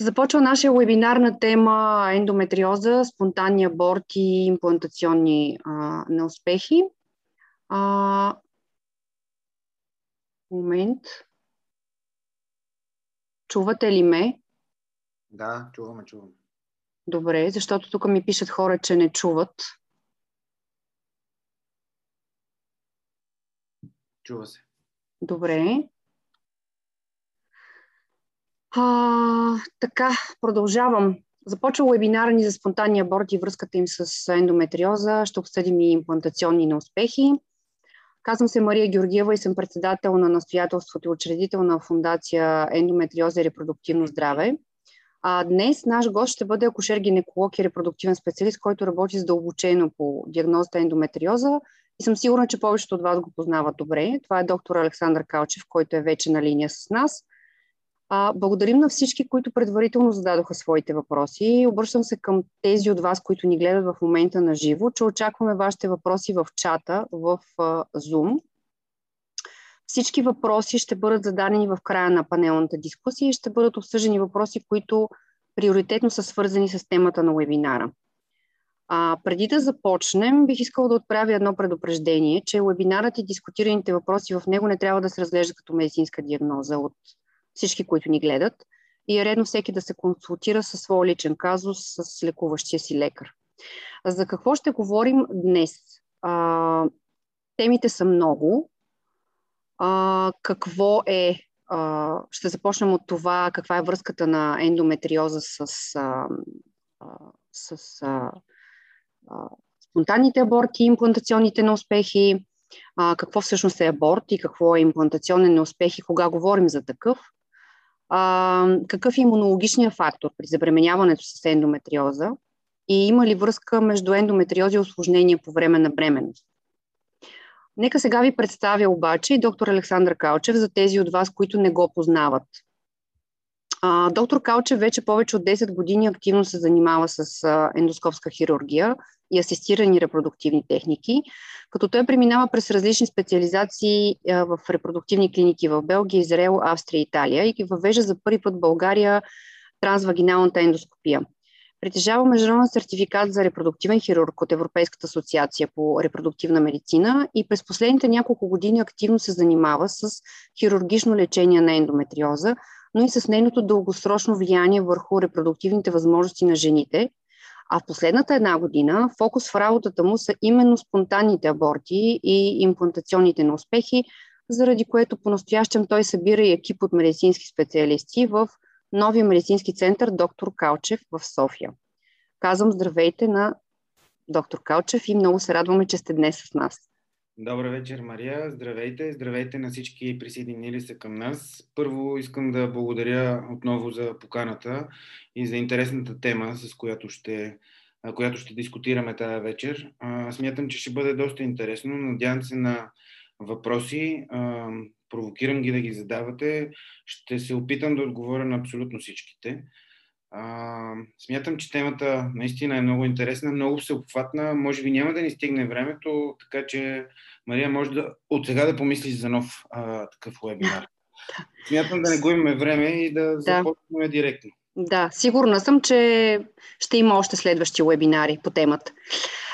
Започва нашия вебинар на тема ендометриоза, спонтанни аборти и имплантационни а, неуспехи. А, момент. Чувате ли ме? Да, чуваме, чуваме. Добре, защото тук ми пишат хора, че не чуват. Чува се. Добре. А, така, продължавам. Започва вебинара ни за спонтанни аборти и връзката им с ендометриоза. Ще обсъдим и имплантационни неуспехи. Казвам се Мария Георгиева и съм председател на настоятелството и учредител на фундация Ендометриоза и репродуктивно здраве. А днес наш гост ще бъде акушер-гинеколог и репродуктивен специалист, който работи задълбочено по диагнозата ендометриоза и съм сигурна, че повечето от вас го познават добре. Това е доктор Александър Калчев, който е вече на линия с нас – а, благодарим на всички, които предварително зададоха своите въпроси. Обръщам се към тези от вас, които ни гледат в момента на живо, че очакваме вашите въпроси в чата, в а, Zoom. Всички въпроси ще бъдат зададени в края на панелната дискусия и ще бъдат обсъждани въпроси, които приоритетно са свързани с темата на вебинара. А, преди да започнем, бих искала да отправя едно предупреждение, че вебинарът и дискутираните въпроси в него не трябва да се разглеждат като медицинска диагноза от всички, които ни гледат. И е редно всеки да се консултира със своя личен казус с лекуващия си лекар. За какво ще говорим днес? А, темите са много. А, какво е а, ще започнем от това каква е връзката на ендометриоза с, а, а, с а, а, спонтанните аборти, имплантационните неуспехи, а, какво всъщност е аборт и какво е имплантационен неуспех и кога говорим за такъв а, какъв е имунологичният фактор при забременяването с ендометриоза и има ли връзка между ендометриоза и осложнения по време на бременност. Нека сега ви представя обаче и доктор Александър Калчев за тези от вас, които не го познават. А, доктор Калчев вече повече от 10 години активно се занимава с а, ендоскопска хирургия и асистирани репродуктивни техники, като той преминава през различни специализации в репродуктивни клиники в Белгия, Израел, Австрия и Италия и ги въвежда за първи път в България трансвагиналната ендоскопия. Притежава международен сертификат за репродуктивен хирург от Европейската асоциация по репродуктивна медицина и през последните няколко години активно се занимава с хирургично лечение на ендометриоза, но и с нейното дългосрочно влияние върху репродуктивните възможности на жените. А в последната една година фокус в работата му са именно спонтанните аборти и имплантационните неуспехи, заради което по-настоящем той събира и екип от медицински специалисти в новия медицински център доктор Калчев в София. Казвам здравейте на доктор Калчев и много се радваме, че сте днес с нас. Добър вечер, Мария. Здравейте. Здравейте на всички присъединили се към нас. Първо искам да благодаря отново за поканата и за интересната тема, с която ще, която ще дискутираме тази вечер. Смятам, че ще бъде доста интересно. Надявам се на въпроси. Провокирам ги да ги задавате. Ще се опитам да отговоря на абсолютно всичките. А, смятам, че темата наистина е много интересна, много всеобхватна. Може би няма да ни стигне времето, така че Мария може да от сега да помислиш за нов а, такъв вебинар. Смятам да не губим време и да, да. започнем директно. Да, сигурна съм, че ще има още следващи вебинари по темата.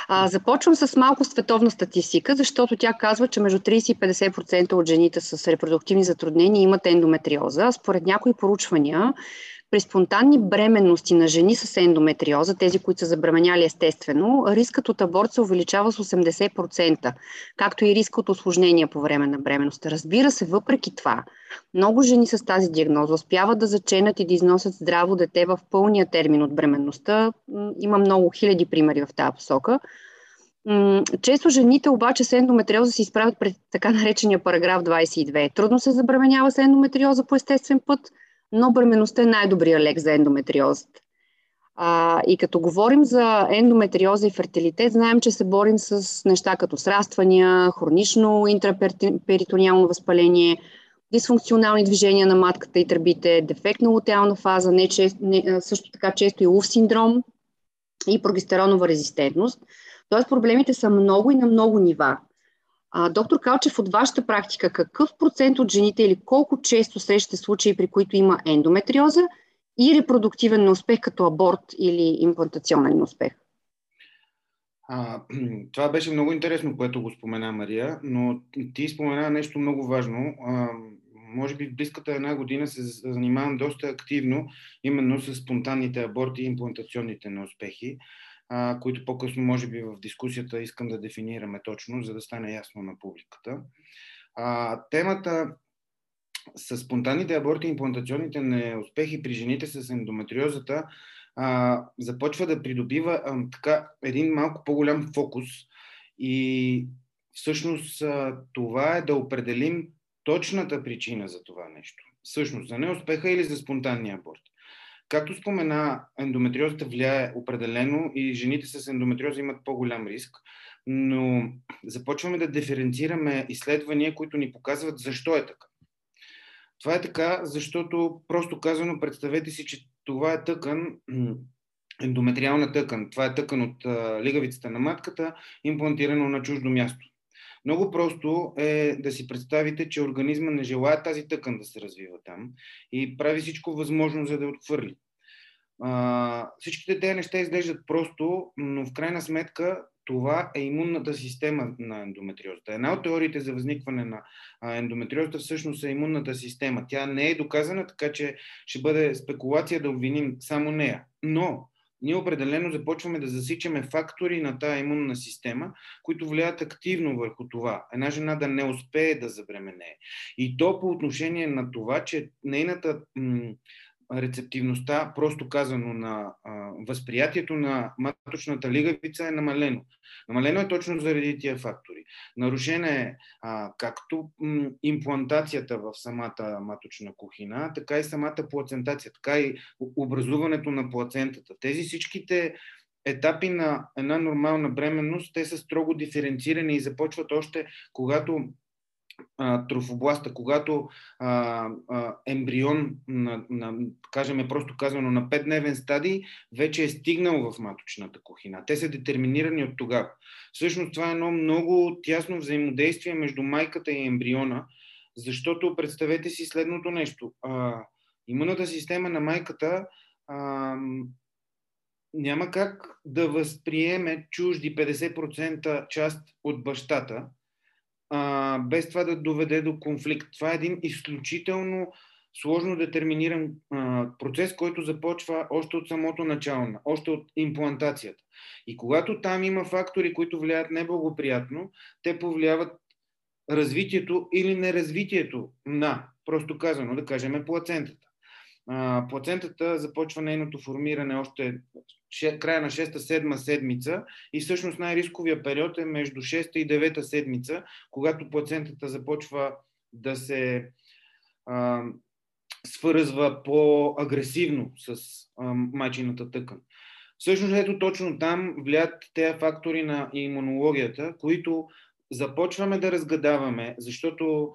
А, започвам с малко световна статистика, защото тя казва, че между 30 и 50% от жените с репродуктивни затруднения имат ендометриоза. Според някои поручвания, при спонтанни бременности на жени с ендометриоза, тези, които са забременяли естествено, рискът от аборт се увеличава с 80%, както и рискът от осложнения по време на бременността. Разбира се, въпреки това, много жени с тази диагноза успяват да заченат и да износят здраво дете в пълния термин от бременността. Има много хиляди примери в тази посока. Често жените обаче с ендометриоза се изправят пред така наречения параграф 22. Трудно се забременява с ендометриоза по естествен път – но бременността е най-добрия лек за ендометриозата. А, и като говорим за ендометриоза и фертилитет, знаем, че се борим с неща като сраствания, хронично интраперитониално възпаление, дисфункционални движения на матката и тръбите, дефектна лутеална фаза, не, че, не, също така често и УВ синдром и прогестеронова резистентност. Тоест проблемите са много и на много нива. А, доктор Калчев, от вашата практика, какъв процент от жените или колко често срещате случаи, при които има ендометриоза и репродуктивен неуспех като аборт или имплантационен неуспех? А, това беше много интересно, което го спомена Мария, но ти спомена нещо много важно. А, може би в близката една година се занимавам доста активно именно с спонтанните аборти и имплантационните неуспехи, които по-късно, може би, в дискусията искам да дефинираме точно, за да стане ясно на публиката. А, темата с спонтанните аборти и имплантационните неуспехи при жените с ендометриозата а, започва да придобива а, така един малко по-голям фокус и всъщност а, това е да определим точната причина за това нещо. Всъщност, за неуспеха или за спонтанния аборт. Както спомена, ендометриозата влияе определено и жените с ендометриоза имат по-голям риск, но започваме да диференцираме изследвания, които ни показват защо е така. Това е така, защото просто казано, представете си, че това е тъкан, ендометриална тъкан. Това е тъкан от лигавицата на матката, имплантирано на чуждо място. Много просто е да си представите, че организма не желая тази тъкан да се развива там и прави всичко възможно, за да отхвърли. А, всичките тези неща изглеждат просто, но в крайна сметка това е имунната система на ендометриозата. Една от теориите за възникване на ендометриозата всъщност е имунната система. Тя не е доказана, така че ще бъде спекулация да обвиним само нея. Но ние определено започваме да засичаме фактори на тази имунна система, които влияят активно върху това. Една жена да не успее да забременее. И то по отношение на това, че нейната м- рецептивността, просто казано на а, възприятието на маточната лигавица е намалено. Намалено е точно заради тия фактори. Нарушена е а, както м, имплантацията в самата маточна кухина, така и самата плацентация, така и образуването на плацентата. Тези всичките етапи на една нормална бременност, те са строго диференцирани и започват още когато трофобласта, когато а, а, ембрион, на, на, кажем е просто казано, на 5-дневен стадий, вече е стигнал в маточната кухина. Те са детерминирани от тогава. Всъщност това е едно много тясно взаимодействие между майката и ембриона, защото представете си следното нещо. А, имунната система на майката а, няма как да възприеме чужди 50% част от бащата, без това да доведе до конфликт. Това е един изключително сложно детерминиран процес, който започва още от самото начало, още от имплантацията. И когато там има фактори, които влияят неблагоприятно, те повлияват развитието или неразвитието на, просто казано, да кажем, плацентата. А, плацентата започва нейното формиране още края на 6-7 седмица и всъщност най-рисковия период е между 6 и 9 седмица, когато плацентата започва да се а, свързва по-агресивно с а, майчината тъкан. Всъщност ето точно там влияят тези фактори на имунологията, които започваме да разгадаваме, защото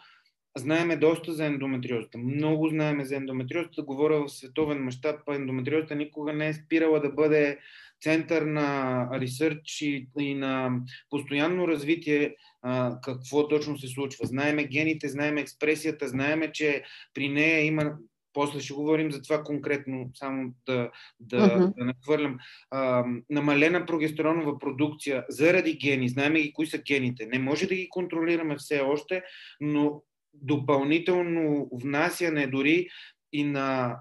знаеме доста за ендометриозата. Много знаеме за ендометриозата. Говоря в световен мащаб. Ендометриозата никога не е спирала да бъде център на ресърч и, и на постоянно развитие а, какво точно се случва. Знаеме гените, знаеме експресията, знаеме, че при нея има после ще говорим за това конкретно, само да, да, uh-huh. да нахвърлям. А, намалена прогестеронова продукция заради гени, знаеме ги кои са гените. Не може да ги контролираме все още, но допълнително внасяне дори и на,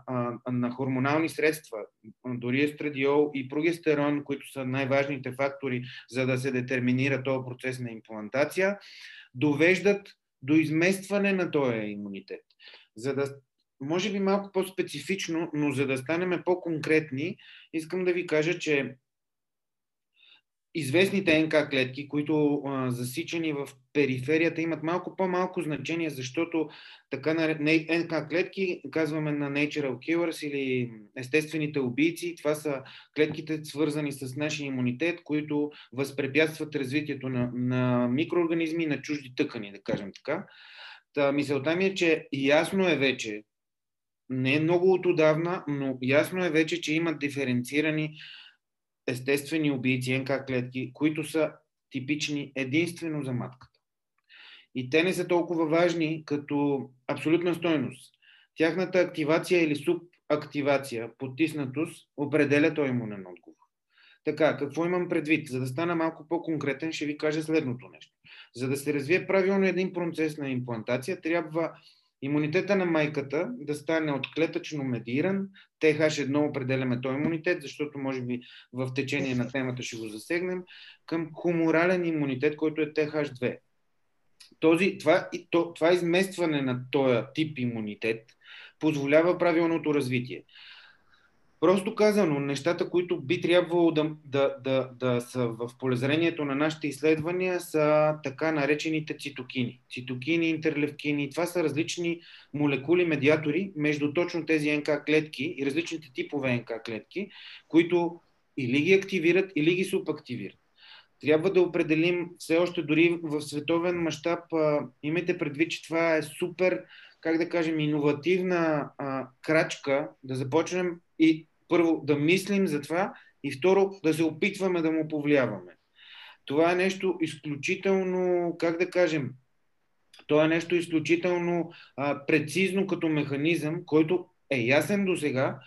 на хормонални средства, дори естрадиол и прогестерон, които са най-важните фактори за да се детерминира този процес на имплантация, довеждат до изместване на този имунитет. За да, може би малко по-специфично, но за да станем по-конкретни, искам да ви кажа, че известните НК клетки, които а, засичани в периферията имат малко по-малко значение, защото така на НК клетки казваме на Natural Killers или естествените убийци. Това са клетките свързани с нашия имунитет, които възпрепятстват развитието на, на микроорганизми на чужди тъкани, да кажем така. Та, мисълта ми е, че ясно е вече, не е много от отдавна, но ясно е вече, че имат диференцирани естествени убийци, НК клетки, които са типични единствено за матката. И те не са толкова важни като абсолютна стойност. Тяхната активация или активация, потиснатост, определя този имунен отговор. Така, какво имам предвид? За да стана малко по-конкретен, ще ви кажа следното нещо. За да се развие правилно един процес на имплантация, трябва имунитета на майката да стане от клетъчно медиран. ТХ1 определяме този имунитет, защото може би в течение на темата ще го засегнем, към хуморален имунитет, който е ТХ2. Този, това, това изместване на този тип имунитет позволява правилното развитие. Просто казано, нещата, които би трябвало да, да, да, да са в полезрението на нашите изследвания, са така наречените цитокини. Цитокини, интерлевкини. Това са различни молекули, медиатори между точно тези НК клетки и различните типове НК клетки, които или ги активират, или ги субактивират. Трябва да определим все още дори в световен мащаб. Имайте предвид, че това е супер как да кажем, иновативна а, крачка, да започнем и първо да мислим за това и второ да се опитваме да му повлияваме. Това е нещо изключително, как да кажем, това е нещо изключително а, прецизно като механизъм, който е ясен до сега.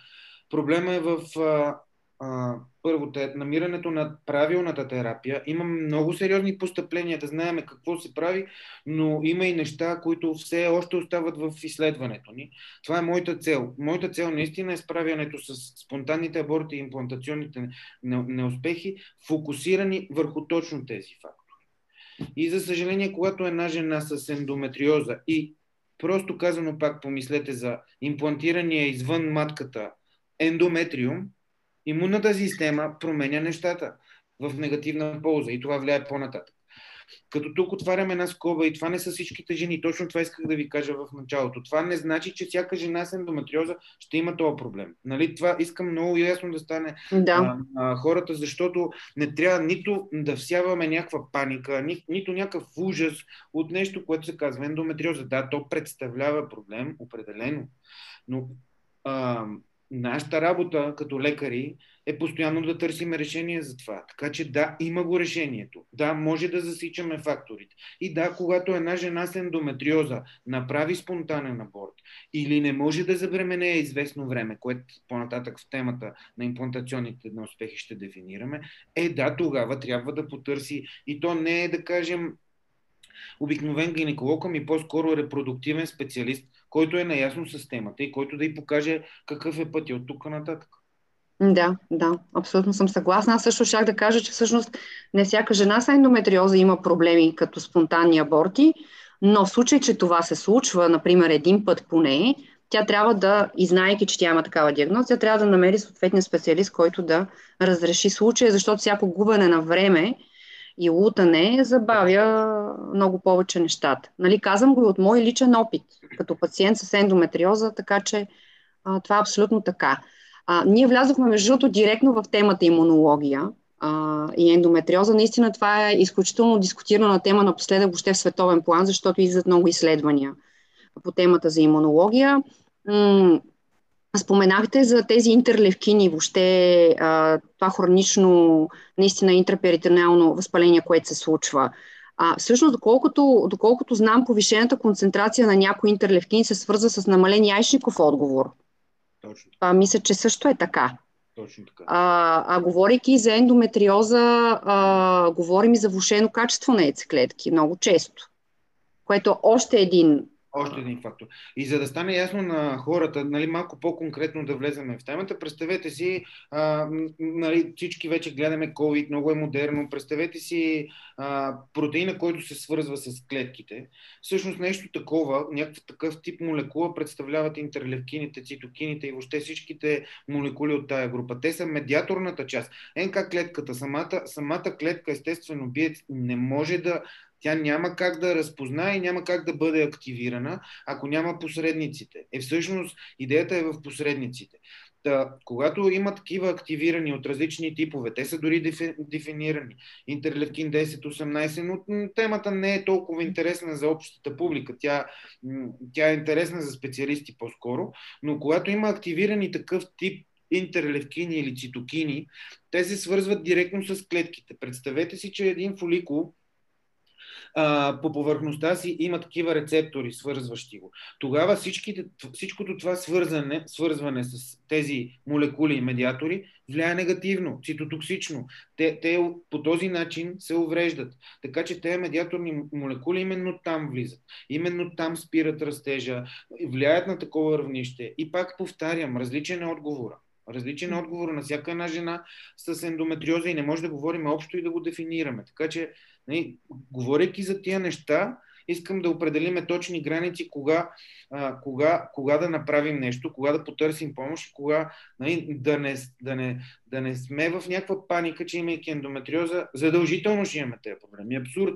Проблема е в а, а, първо, намирането на правилната терапия. Има много сериозни постъпления да знаем какво се прави, но има и неща, които все още остават в изследването ни. Това е моята цел. Моята цел наистина е справянето с спонтанните аборти и имплантационните неуспехи, фокусирани върху точно тези фактори. И за съжаление, когато една жена с ендометриоза и просто казано пак помислете за имплантирания извън матката ендометриум, имунната система променя нещата в негативна полза и това влияе по-нататък. Като тук отваряме една скоба и това не са всичките жени, точно това исках да ви кажа в началото. Това не значи, че всяка жена с ендометриоза ще има този проблем. Нали? Това искам много ясно да стане да. А, а, хората, защото не трябва нито да всяваме някаква паника, ни, нито някакъв ужас от нещо, което се казва ендометриоза. Да, то представлява проблем, определено. Но а, нашата работа като лекари е постоянно да търсим решение за това. Така че да, има го решението. Да, може да засичаме факторите. И да, когато една жена с ендометриоза направи спонтанен аборт или не може да забременее известно време, което по-нататък в темата на имплантационните на успехи ще дефинираме, е да, тогава трябва да потърси и то не е да кажем обикновен гинеколог, ами по-скоро репродуктивен специалист, който е наясно с темата и който да й покаже какъв е пътя от тук нататък. Да, да, абсолютно съм съгласна. Аз също щях да кажа, че всъщност не всяка жена с ендометриоза има проблеми като спонтанни аборти, но в случай, че това се случва, например, един път поне, тя трябва да, и знаеки, че тя има такава диагноза, тя трябва да намери съответния специалист, който да разреши случая, защото всяко губене на време и лутане забавя много повече нещата. Нали, казвам го и от мой личен опит, като пациент с ендометриоза, така че а, това е абсолютно така. А, ние влязохме между другото директно в темата имунология а, и ендометриоза. Наистина това е изключително дискутирана тема напоследък въобще в световен план, защото излизат много изследвания по темата за имунология. Споменахте за тези интерлевкини, въобще а, това хронично, наистина интраперитонеално възпаление, което се случва. А, всъщност, доколкото, доколкото знам, повишената концентрация на някои интерлевкини се свърза с намален яйчников отговор. Точно. А, мисля, че също е така. Точно така. А, а говорейки за ендометриоза, а, говорим и за влушено качество на яйцеклетки много често, което е още един още един фактор. И за да стане ясно на хората, нали, малко по-конкретно да влеземе в темата, представете си, а, нали, всички вече гледаме COVID, много е модерно, представете си а, протеина, който се свързва с клетките. Всъщност нещо такова, някакъв такъв тип молекула представляват интерлевкините, цитокините и въобще всичките молекули от тая група. Те са медиаторната част. НК клетката, самата, самата клетка, естествено, биец не може да тя няма как да разпознае и няма как да бъде активирана, ако няма посредниците. Е всъщност идеята е в посредниците. Та, когато има такива активирани от различни типове, те са дори дефи, дефинирани. Интерлевкин 10-18, но темата не е толкова интересна за общата публика. Тя, тя е интересна за специалисти по-скоро, но когато има активирани такъв тип интерлевкини или цитокини, те се свързват директно с клетките. Представете си, че един фоликул а, по повърхността си има такива рецептори, свързващи го. Тогава всичките, всичкото това свързане, свързване с тези молекули и медиатори влияе негативно, цитотоксично. Те, те по този начин се увреждат. Така че тези медиаторни молекули именно там влизат. Именно там спират растежа, влияят на такова равнище. И пак повтарям, различен е отговора. Различен отговор на всяка една жена с ендометриоза и не може да говорим общо и да го дефинираме. Така че, нали, говорейки за тия неща, искам да определиме точни граници кога, кога, кога да направим нещо, кога да потърсим помощ и кога нали, да, не, да, не, да не сме в някаква паника, че имайки ендометриоза, задължително ще имаме тези проблеми. Абсурд.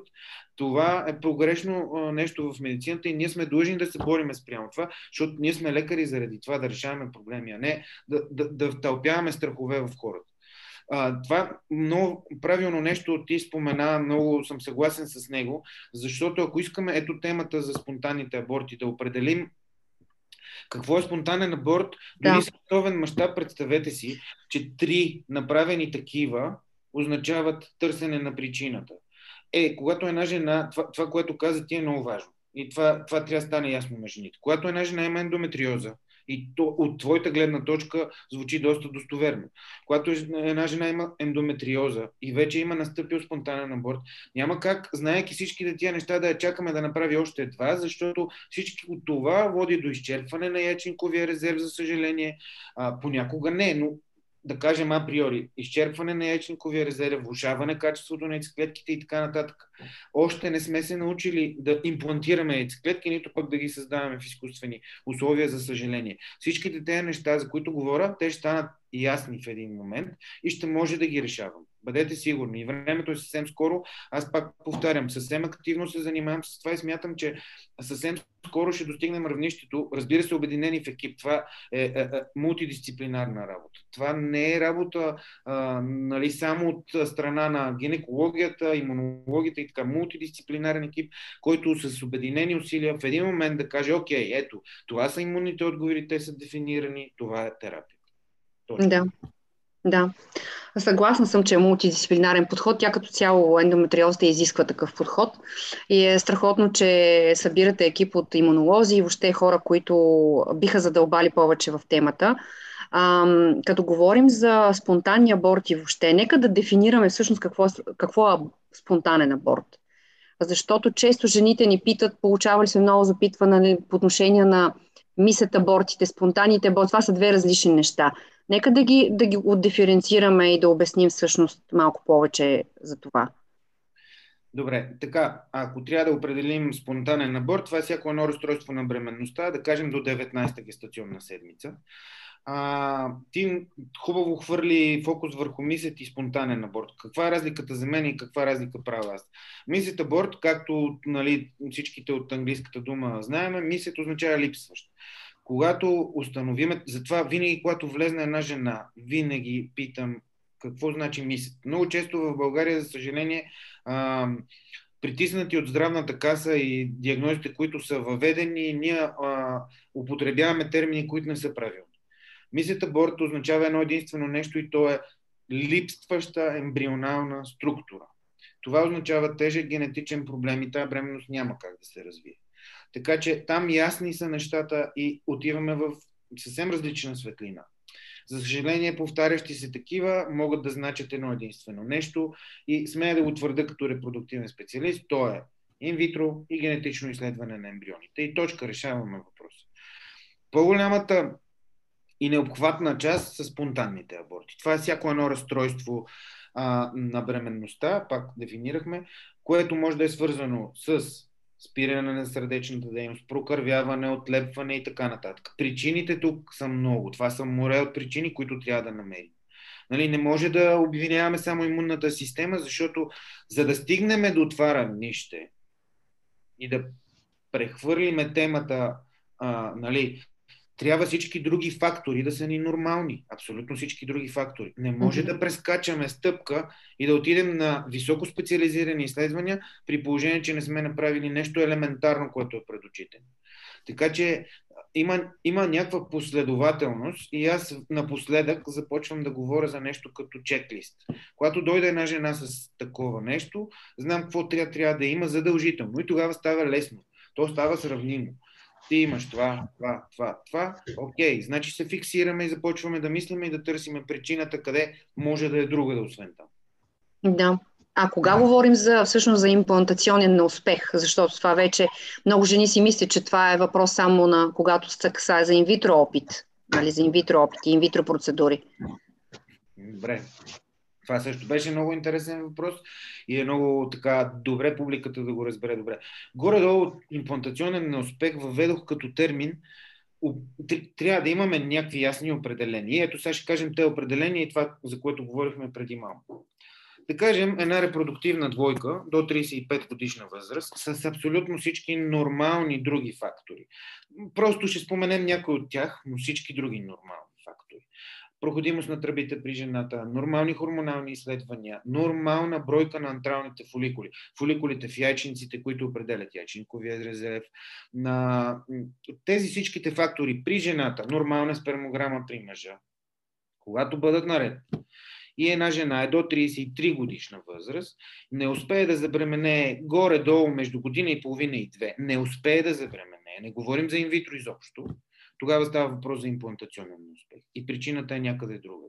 Това е погрешно нещо в медицината и ние сме длъжни да се бориме спрямо това, защото ние сме лекари заради това да решаваме проблеми, а не да, да, да тълпяваме страхове в хората. А, това много правилно нещо ти спомена, много съм съгласен с него, защото ако искаме ето темата за спонтанните аборти да определим какво е спонтанен аборт? Дори да. световен мащаб, представете си, че три направени такива означават търсене на причината. Е, когато една жена, това, това което каза ти е много важно. И това, това трябва да стане ясно на жените. Когато една жена има ендометриоза, и то от твоята гледна точка звучи доста достоверно. Когато една жена има ендометриоза и вече има настъпил спонтанен аборт, няма как, знаеки всички тия неща, да я чакаме да направи още два, защото всички от това води до изчерпване на яченковия резерв, за съжаление. А, понякога не, но да кажем априори, изчерпване на яйчниковия резерв, влушаване качеството на яйцеклетките и така нататък. Още не сме се научили да имплантираме яйцеклетки, нито пък да ги създаваме в изкуствени условия, за съжаление. Всичките тези неща, за които говоря, те ще станат ясни в един момент и ще може да ги решавам. Бъдете сигурни. И времето е съвсем скоро. Аз пак повтарям, съвсем активно се занимавам с това и смятам, че съвсем скоро ще достигнем равнището. Разбира се, обединени в екип. Това е, е, е мултидисциплинарна работа. Това не е работа а, нали, само от страна на гинекологията, имунологията и така. Мултидисциплинарен екип, който с обединени усилия в един момент да каже, окей, ето, това са имунните отговори, те са дефинирани, това е терапия. Точно. Да. Да. Съгласна съм, че е мултидисциплинарен подход. Тя като цяло ендометриозата изисква такъв подход. И е страхотно, че събирате екип от имунолози и въобще хора, които биха задълбали повече в темата. А, като говорим за спонтанни аборти въобще, нека да дефинираме всъщност какво, е, какво е спонтанен аборт. Защото често жените ни питат, получавали сме много запитване по отношение на мисът абортите, спонтанните аборти. Това са две различни неща. Нека да ги, да ги отдиференцираме и да обясним всъщност малко повече за това. Добре, така, ако трябва да определим спонтанен аборт, това е всяко едно разстройство на бременността, да кажем до 19-та гестационна седмица. А, ти хубаво хвърли фокус върху мисът и спонтанен аборт. Каква е разликата за мен и каква разлика правя аз? Мисът аборт, както нали, всичките от английската дума знаеме, мисът означава липсващ когато установиме, затова винаги, когато влезне една жена, винаги питам какво значи мисът. Много често в България, за съжаление, а, притиснати от здравната каса и диагнозите, които са въведени, ние а, употребяваме термини, които не са правилни. Мисът аборт означава едно единствено нещо и то е липстваща ембрионална структура. Това означава тежък генетичен проблем и тази бременност няма как да се развие. Така че там ясни са нещата и отиваме в съвсем различна светлина. За съжаление, повтарящи се такива могат да значат едно единствено нещо и смея да го твърда като репродуктивен специалист, то е инвитро и генетично изследване на ембрионите. И точка решаваме въпроса. По-голямата и необхватна част са спонтанните аборти. Това е всяко едно разстройство а, на бременността, пак дефинирахме, което може да е свързано с спиране на сърдечната дейност, прокървяване, отлепване и така нататък. Причините тук са много. Това са море от причини, които трябва да намерим. Нали, не може да обвиняваме само имунната система, защото за да стигнем до това равнище и да прехвърлиме темата а, нали, трябва всички други фактори да са ни нормални. Абсолютно всички други фактори. Не може mm-hmm. да прескачаме стъпка и да отидем на високо специализирани изследвания, при положение, че не сме направили нещо елементарно, което е пред очите. Така че има, има някаква последователност и аз напоследък започвам да говоря за нещо като чеклист. Когато дойде една жена с такова нещо, знам какво трябва, трябва да има задължително и тогава става лесно. То става сравнимо. Ти имаш това, това, това, това. Окей, значи се фиксираме и започваме да мислиме и да търсиме причината къде може да е друга да освен там. Да. А кога говорим за, всъщност за имплантационен неуспех? Защото това вече много жени си мислят, че това е въпрос само на когато се касае за инвитро опит. Нали, за инвитро опит и инвитро процедури. Добре. Това също беше много интересен въпрос и е много така добре публиката да го разбере добре. Горе-долу имплантационен неуспех въведох като термин. Трябва да имаме някакви ясни определения. Ето сега ще кажем те определения и това, за което говорихме преди малко да кажем, една репродуктивна двойка до 35 годишна възраст с абсолютно всички нормални други фактори. Просто ще споменем някой от тях, но всички други нормални фактори. Проходимост на тръбите при жената, нормални хормонални изследвания, нормална бройка на антралните фоликули, фоликулите в яйчниците, които определят яйчинковия резерв, на тези всичките фактори при жената, нормална спермограма при мъжа, когато бъдат наред, и една жена е до 33 годишна възраст, не успее да забремене горе-долу между година и половина и две, не успее да забремене, не говорим за инвитро изобщо, тогава става въпрос за имплантационен успех. И причината е някъде друга.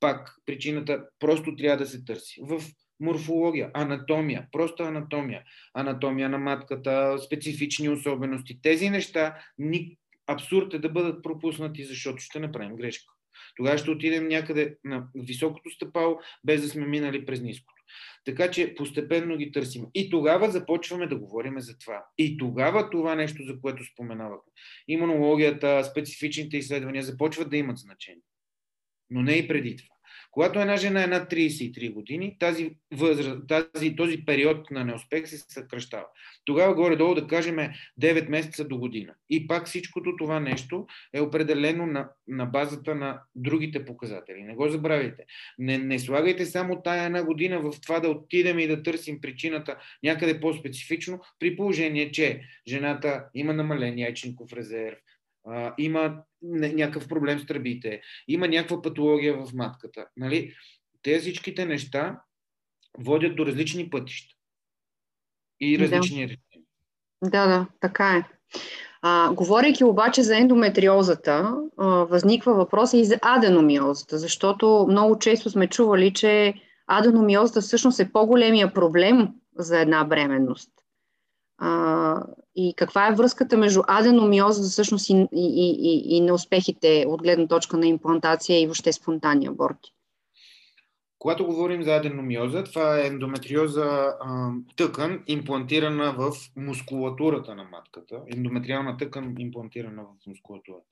Пак, причината просто трябва да се търси. В морфология, анатомия, просто анатомия, анатомия на матката, специфични особености. Тези неща ни абсурд е да бъдат пропуснати, защото ще направим грешка. Тогава ще отидем някъде на високото стъпало, без да сме минали през ниското. Така че постепенно ги търсим. И тогава започваме да говорим за това. И тогава това нещо, за което споменавахме, имунологията, специфичните изследвания започват да имат значение. Но не и преди това. Когато една жена е над 33 години, тази възраст, тази, този период на неуспех се съкръщава. Тогава горе-долу да кажем 9 месеца до година. И пак всичкото това нещо е определено на, на базата на другите показатели. Не го забравяйте. Не, не слагайте само тая една година в това да отидем и да търсим причината някъде по-специфично, при положение, че жената има намален яйчинков резерв, има някакъв проблем с тръбите, има някаква патология в матката. Нали? Те всичките неща водят до различни пътища и различни да. решения. Да, да, така е. А, говорейки обаче за ендометриозата, а, възниква въпрос и за аденомиозата, защото много често сме чували, че аденомиозата всъщност е по-големия проблем за една бременност. А, и каква е връзката между аденомиоза всъщност и, и, и, и неуспехите от гледна точка на имплантация и въобще спонтанни аборти? Когато говорим за аденомиоза, това е ендометриоза тъкан, имплантирана в мускулатурата на матката. Ендометриална тъкан, имплантирана в мускулатурата.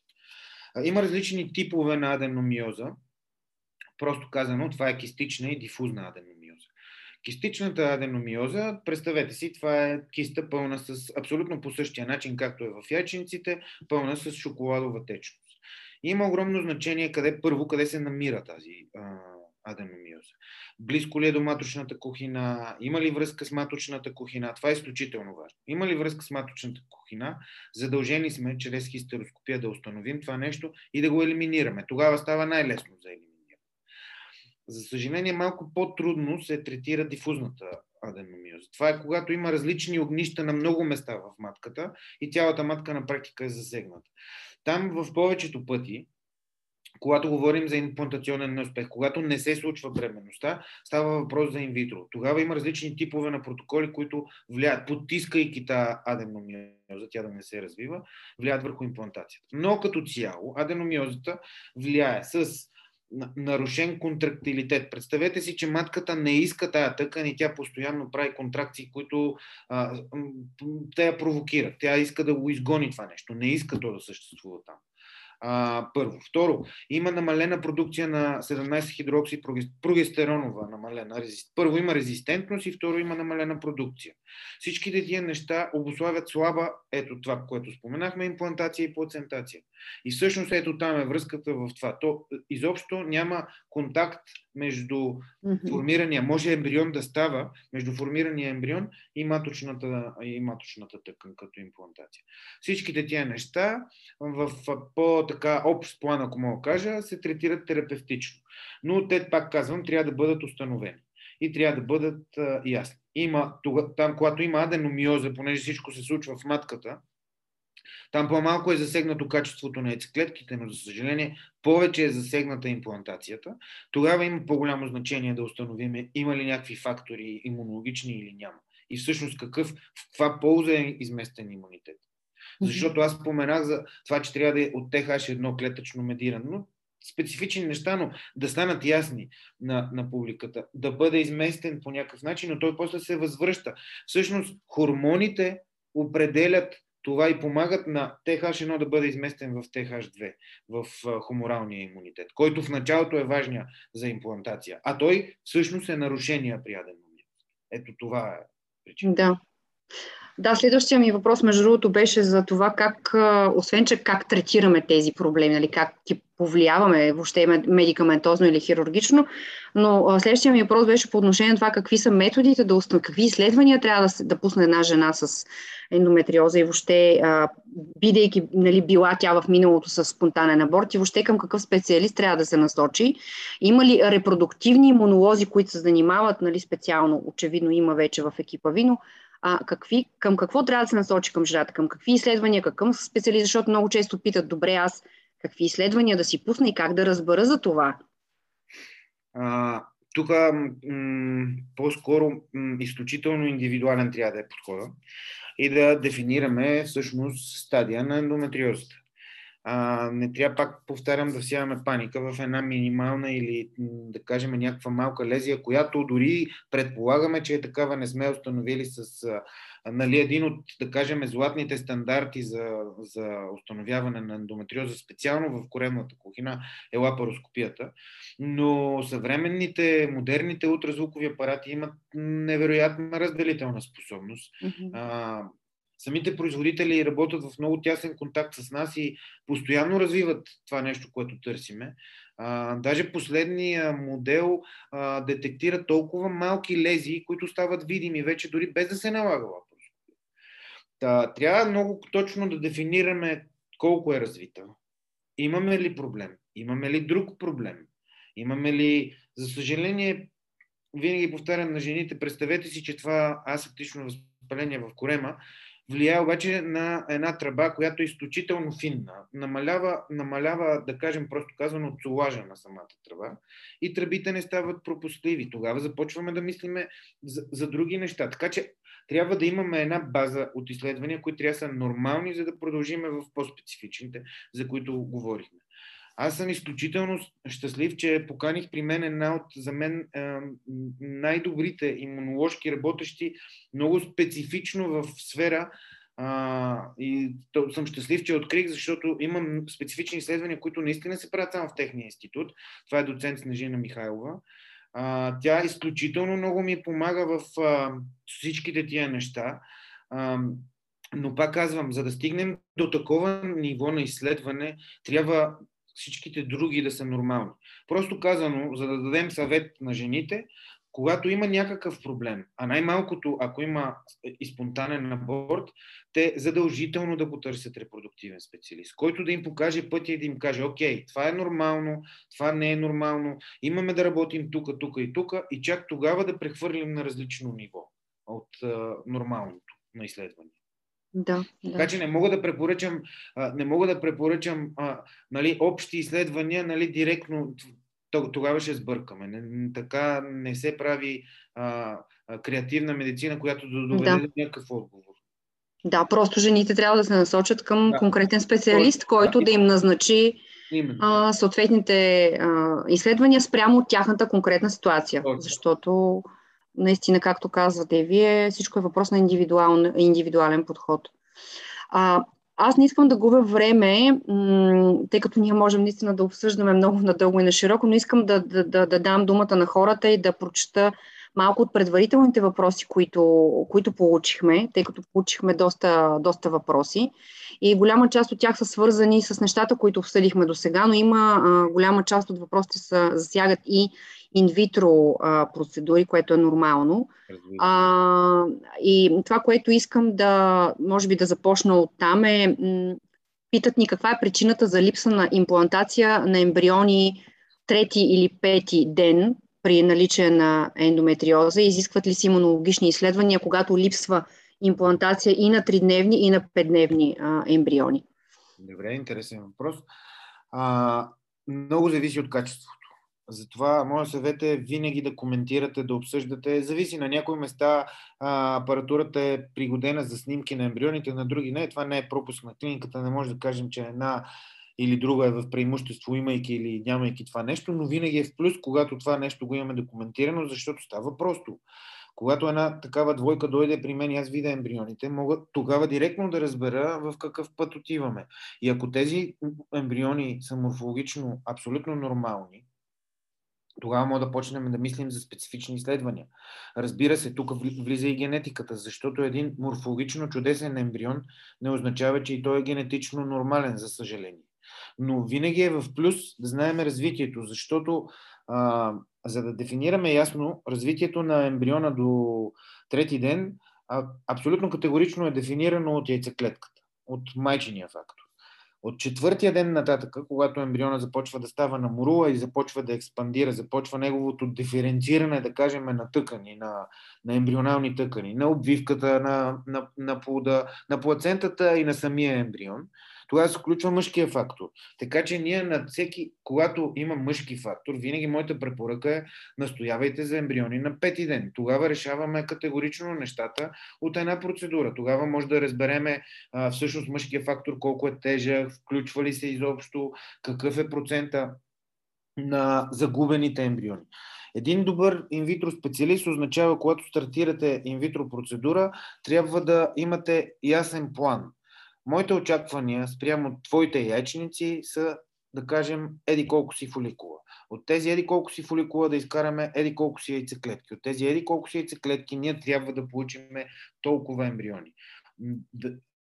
Има различни типове на аденомиоза. Просто казано, това е кистична и дифузна аденомиоза. Кистичната аденомиоза, представете си, това е киста пълна с абсолютно по същия начин, както е в ячениците, пълна с шоколадова течност. Има огромно значение къде първо, къде се намира тази а, аденомиоза. Близко ли е до маточната кухина? Има ли връзка с маточната кухина? Това е изключително важно. Има ли връзка с маточната кухина? Задължени сме чрез хистероскопия да установим това нещо и да го елиминираме. Тогава става най-лесно за елиминиране. За съжаление, малко по-трудно се третира дифузната аденомиоза. Това е когато има различни огнища на много места в матката и цялата матка на практика е засегната. Там в повечето пъти, когато говорим за имплантационен неуспех, когато не се случва бременността, става въпрос за инвитро. Тогава има различни типове на протоколи, които влияят, потискайки тази аденомиоза, тя да не се развива, влияят върху имплантацията. Но като цяло, аденомиозата влияе с нарушен контрактилитет. Представете си, че матката не иска тая тъкан и тя постоянно прави контракции, които а, те я провокират. Тя иска да го изгони това нещо. Не иска то да съществува там. А, първо. Второ, има намалена продукция на 17 хидрокси прогестеронова намалена. Първо има резистентност и второ има намалена продукция. Всичките тия неща обославят слаба, ето това, което споменахме, имплантация и плацентация. И всъщност ето там е връзката в това. То изобщо няма контакт между mm-hmm. формирания, може ембрион да става между формирания ембрион и маточната, и маточната тъкан като имплантация. Всичките тия неща в по-така общ план, ако мога кажа, се третират терапевтично. Но те, пак казвам, трябва да бъдат установени и трябва да бъдат а, ясни. Има, тога, там, когато има аденомиоза, понеже всичко се случва в матката, там по-малко е засегнато качеството на яйцеклетките, но за съжаление повече е засегната имплантацията. Тогава има по-голямо значение да установим има ли някакви фактори имунологични или няма. И всъщност какъв, в каква полза е изместен имунитет. Защото аз споменах за това, че трябва да е от TH1 клетъчно медирано, специфични неща, но да станат ясни на, на публиката, да бъде изместен по някакъв начин, но той после се възвръща. Всъщност, хормоните определят това и помагат на TH1 да бъде изместен в TH2, в хуморалния имунитет, който в началото е важния за имплантация, а той всъщност е нарушение при аденомия. Ето това е причина. Да. Да, следващия ми въпрос, между другото, беше за това как, освен че как третираме тези проблеми, нали, как ги повлияваме въобще медикаментозно или хирургично, но следващия ми въпрос беше по отношение на това какви са методите да установим, какви изследвания трябва да, да пусне една жена с ендометриоза и въобще, а, бидейки нали, била тя в миналото с спонтанен аборт и въобще към какъв специалист трябва да се насочи. Има ли репродуктивни имунолози, които се занимават нали, специално, очевидно има вече в екипа Вино, а, какви, към какво трябва да се насочи към жената, към какви изследвания, какъв специалист, защото много често питат, добре, аз какви изследвания да си пусна и как да разбера за това? А, тук по-скоро м- изключително индивидуален трябва да е подхода и да дефинираме всъщност стадия на ендометриозата а, не трябва пак, повтарям, да всяваме паника в една минимална или да кажем някаква малка лезия, която дори предполагаме, че е такава, не сме установили с нали, един от, да кажем, златните стандарти за, за установяване на ендометриоза, специално в коремната кухина, е лапароскопията. Но съвременните, модерните ултразвукови апарати имат невероятна разделителна способност. Mm-hmm. Самите производители работят в много тясен контакт с нас и постоянно развиват това нещо, което търсиме. А, даже последния модел а, детектира толкова малки лезии, които стават видими вече дори без да се налага лапароскопия. Та, трябва много точно да дефинираме колко е развита. Имаме ли проблем? Имаме ли друг проблем? Имаме ли, за съжаление, винаги повтарям на жените, представете си, че това асептично възпаление в корема влияе обаче на една тръба, която е изключително финна. Намалява, намалява да кажем просто казано, цулажа на самата тръба и тръбите не стават пропускливи. Тогава започваме да мислиме за, за други неща. Така че трябва да имаме една база от изследвания, които трябва да са нормални, за да продължиме в по-специфичните, за които говорихме. Аз съм изключително щастлив, че поканих при мен една от, за мен, най-добрите имуноложки работещи, много специфично в сфера. И съм щастлив, че открих, защото имам специфични изследвания, които наистина се правят само в техния институт. Това е доцент Снежина Михайлова. А, тя изключително много ми помага в всичките тия неща. Но пак казвам, за да стигнем до такова ниво на изследване, трябва всичките други да са нормални. Просто казано, за да дадем съвет на жените, когато има някакъв проблем, а най-малкото, ако има и спонтанен аборт, те задължително да потърсят репродуктивен специалист, който да им покаже пътя и да им каже, окей, това е нормално, това не е нормално, имаме да работим тук, тук и тук и чак тогава да прехвърлим на различно ниво от а, нормалното на изследване. Да, да. Така че не мога да препоръчам, не мога да препоръчам а, нали, общи изследвания нали, директно. Тогава ще сбъркаме. Не, така не се прави а, а, креативна медицина, която да доведе да. до някакъв отговор. Да, просто жените трябва да се насочат към да. конкретен специалист, който да, да им назначи а, съответните а, изследвания спрямо тяхната конкретна ситуация. Точно. Защото наистина, както казвате вие, всичко е въпрос на индивидуален, подход. А, аз не искам да губя време, тъй като ние можем наистина да обсъждаме много надълго и на широко, но искам да, да, да, да дам думата на хората и да прочета малко от предварителните въпроси, които, които получихме, тъй като получихме доста, доста въпроси. И голяма част от тях са свързани с нещата, които обсъдихме до сега, но има а, голяма част от въпросите са, засягат и инвитро процедури, което е нормално. А, и това, което искам да, може би да започна от там е, м- питат ни каква е причината за липса на имплантация на ембриони трети или пети ден при наличие на ендометриоза? Изискват ли си имунологични изследвания, когато липсва имплантация и на тридневни, и на петдневни а, ембриони? Добре, интересен въпрос. А, много зависи от качеството. Затова моят съвет е винаги да коментирате, да обсъждате. Зависи на някои места а, апаратурата е пригодена за снимки на ембрионите, на други не. Това не е пропуск на клиниката. Не може да кажем, че една или друга е в преимущество, имайки или нямайки това нещо, но винаги е в плюс, когато това нещо го имаме документирано, защото става просто. Когато една такава двойка дойде при мен и аз видя ембрионите, мога тогава директно да разбера в какъв път отиваме. И ако тези ембриони са морфологично абсолютно нормални, тогава може да почнем да мислим за специфични изследвания. Разбира се, тук влиза и генетиката, защото един морфологично чудесен ембрион не означава, че и той е генетично нормален, за съжаление. Но винаги е в плюс да знаем развитието, защото а, за да дефинираме ясно развитието на ембриона до трети ден, а, абсолютно категорично е дефинирано от яйцеклетката, от майчиния фактор. От четвъртия ден нататък, когато ембриона започва да става на мурула и започва да експандира, започва неговото диференциране, да кажем, на тъкани, на, на ембрионални тъкани, на обвивката, на, на, на плода, на плацентата и на самия ембрион, тогава се включва мъжкия фактор. Така че ние на всеки, когато има мъжки фактор, винаги моята препоръка е настоявайте за ембриони на пети ден. Тогава решаваме категорично нещата от една процедура. Тогава може да разбереме а, всъщност мъжкия фактор колко е тежък, включва ли се изобщо, какъв е процента на загубените ембриони. Един добър инвитро специалист означава, когато стартирате инвитро процедура, трябва да имате ясен план моите очаквания спрямо твоите яйченици са, да кажем, еди колко си фоликула. От тези еди колко си фоликула да изкараме еди колко си яйцеклетки. От тези еди колко си яйцеклетки ние трябва да получим толкова ембриони.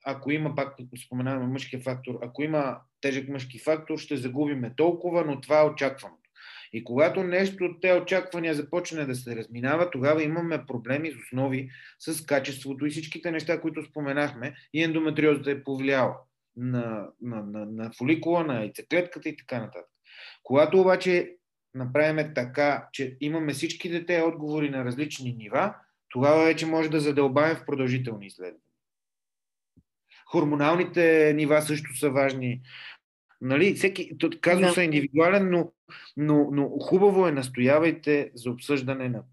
Ако има, пак споменаваме мъжкия фактор, ако има тежък мъжки фактор, ще загубиме толкова, но това е очаквано. И когато нещо от тези очаквания започне да се разминава, тогава имаме проблеми с основи, с качеството и всичките неща, които споменахме, и ендометриозата е повлияла на, на, на, на фоликула, на яйцеклетката и така нататък. Когато обаче направим така, че имаме всички дете отговори на различни нива, тогава вече може да задълбаем в продължителни изследвания. Хормоналните нива също са важни. Нали, всеки, казус да. е индивидуален, но, но, но хубаво е, настоявайте за обсъждане на,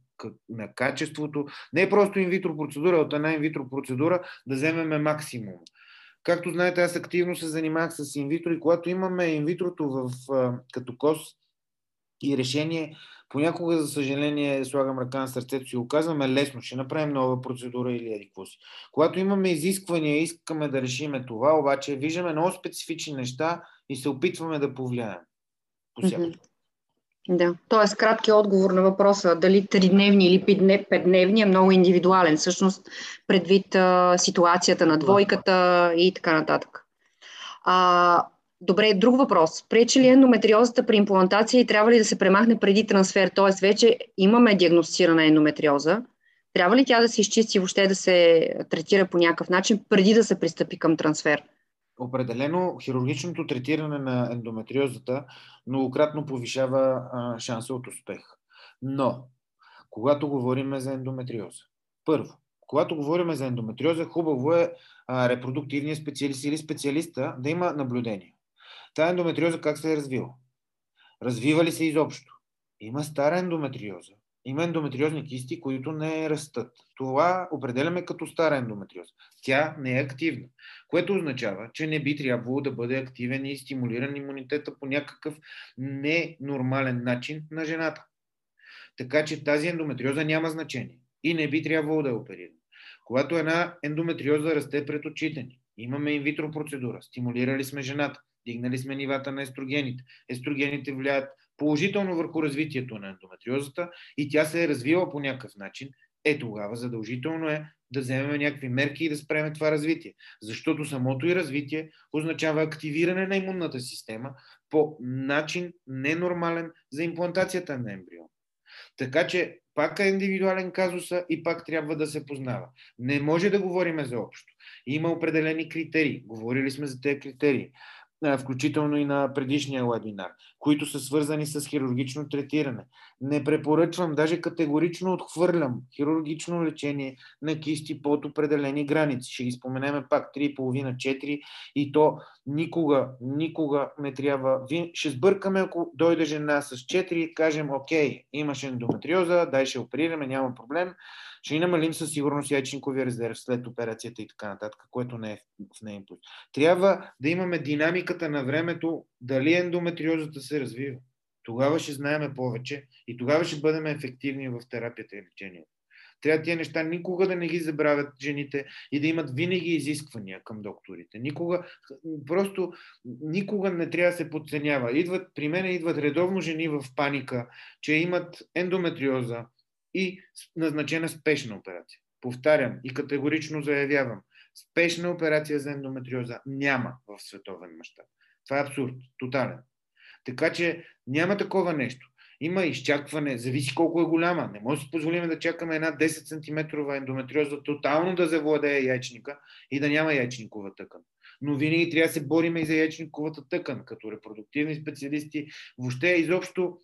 на качеството. Не е просто инвитро процедура, от една инвитро процедура да вземеме максимум. Както знаете, аз активно се занимавах с инвитро и когато имаме инвитрото в, като кос и решение, понякога, за съжаление, слагам ръка на сърцето си и оказваме лесно, ще направим нова процедура или еди си. Когато имаме изисквания, искаме да решиме това, обаче виждаме много специфични неща, и се опитваме да повлияем. Mm-hmm. Да, т.е. кратки отговор на въпроса дали тридневни или петдневни е много индивидуален, всъщност предвид а, ситуацията на двойката и така нататък. А, добре, друг въпрос. Пречи ли ендометриозата при имплантация и трябва ли да се премахне преди трансфер? Т.е. вече имаме диагностирана ендометриоза. Трябва ли тя да се изчисти въобще да се третира по някакъв начин преди да се пристъпи към трансфер? Определено хирургичното третиране на ендометриозата многократно повишава шанса от успех. Но, когато говорим за ендометриоза, първо, когато говорим за ендометриоза, хубаво е репродуктивният специалист или специалиста да има наблюдение. Та ендометриоза как се е развила? Развива ли се изобщо? Има стара ендометриоза, има ендометриозни кисти, които не растат. Това определяме като стара ендометриоза. Тя не е активна, което означава, че не би трябвало да бъде активен и стимулиран имунитета по някакъв ненормален начин на жената. Така че тази ендометриоза няма значение и не би трябвало да е оперирана. Когато една ендометриоза расте пред очите ни, имаме инвитро процедура, стимулирали сме жената, дигнали сме нивата на естрогените. Естрогените влияят положително върху развитието на ендометриозата и тя се е развила по някакъв начин, е тогава задължително е да вземем някакви мерки и да спреме това развитие. Защото самото и развитие означава активиране на имунната система по начин ненормален за имплантацията на ембрион. Така че пак е индивидуален казуса и пак трябва да се познава. Не може да говорим за общо. Има определени критерии. Говорили сме за тези критерии включително и на предишния вебинар, които са свързани с хирургично третиране. Не препоръчвам, даже категорично отхвърлям хирургично лечение на кисти под определени граници. Ще ги споменеме пак 3,5-4 и то никога, никога не трябва. Ще сбъркаме, ако дойде жена с 4 и кажем, окей, имаш ендометриоза, дай ще оперираме, няма проблем ще намалим със сигурност яйчниковия резерв след операцията и така нататък, което не е в път. Трябва да имаме динамиката на времето, дали ендометриозата се развива. Тогава ще знаеме повече и тогава ще бъдем ефективни в терапията и лечението. Трябва тия неща никога да не ги забравят жените и да имат винаги изисквания към докторите. Никога, просто никога не трябва да се подценява. Идват, при мен идват редовно жени в паника, че имат ендометриоза, и назначена спешна операция. Повтарям и категорично заявявам, спешна операция за ендометриоза няма в световен мащаб. Това е абсурд, тотален. Така че няма такова нещо. Има изчакване, зависи колко е голяма. Не може да си позволим да чакаме една 10 см ендометриоза тотално да завладее яйчника и да няма яйчникова тъкан. Но винаги трябва да се бориме и за яйчниковата тъкан, като репродуктивни специалисти. Въобще изобщо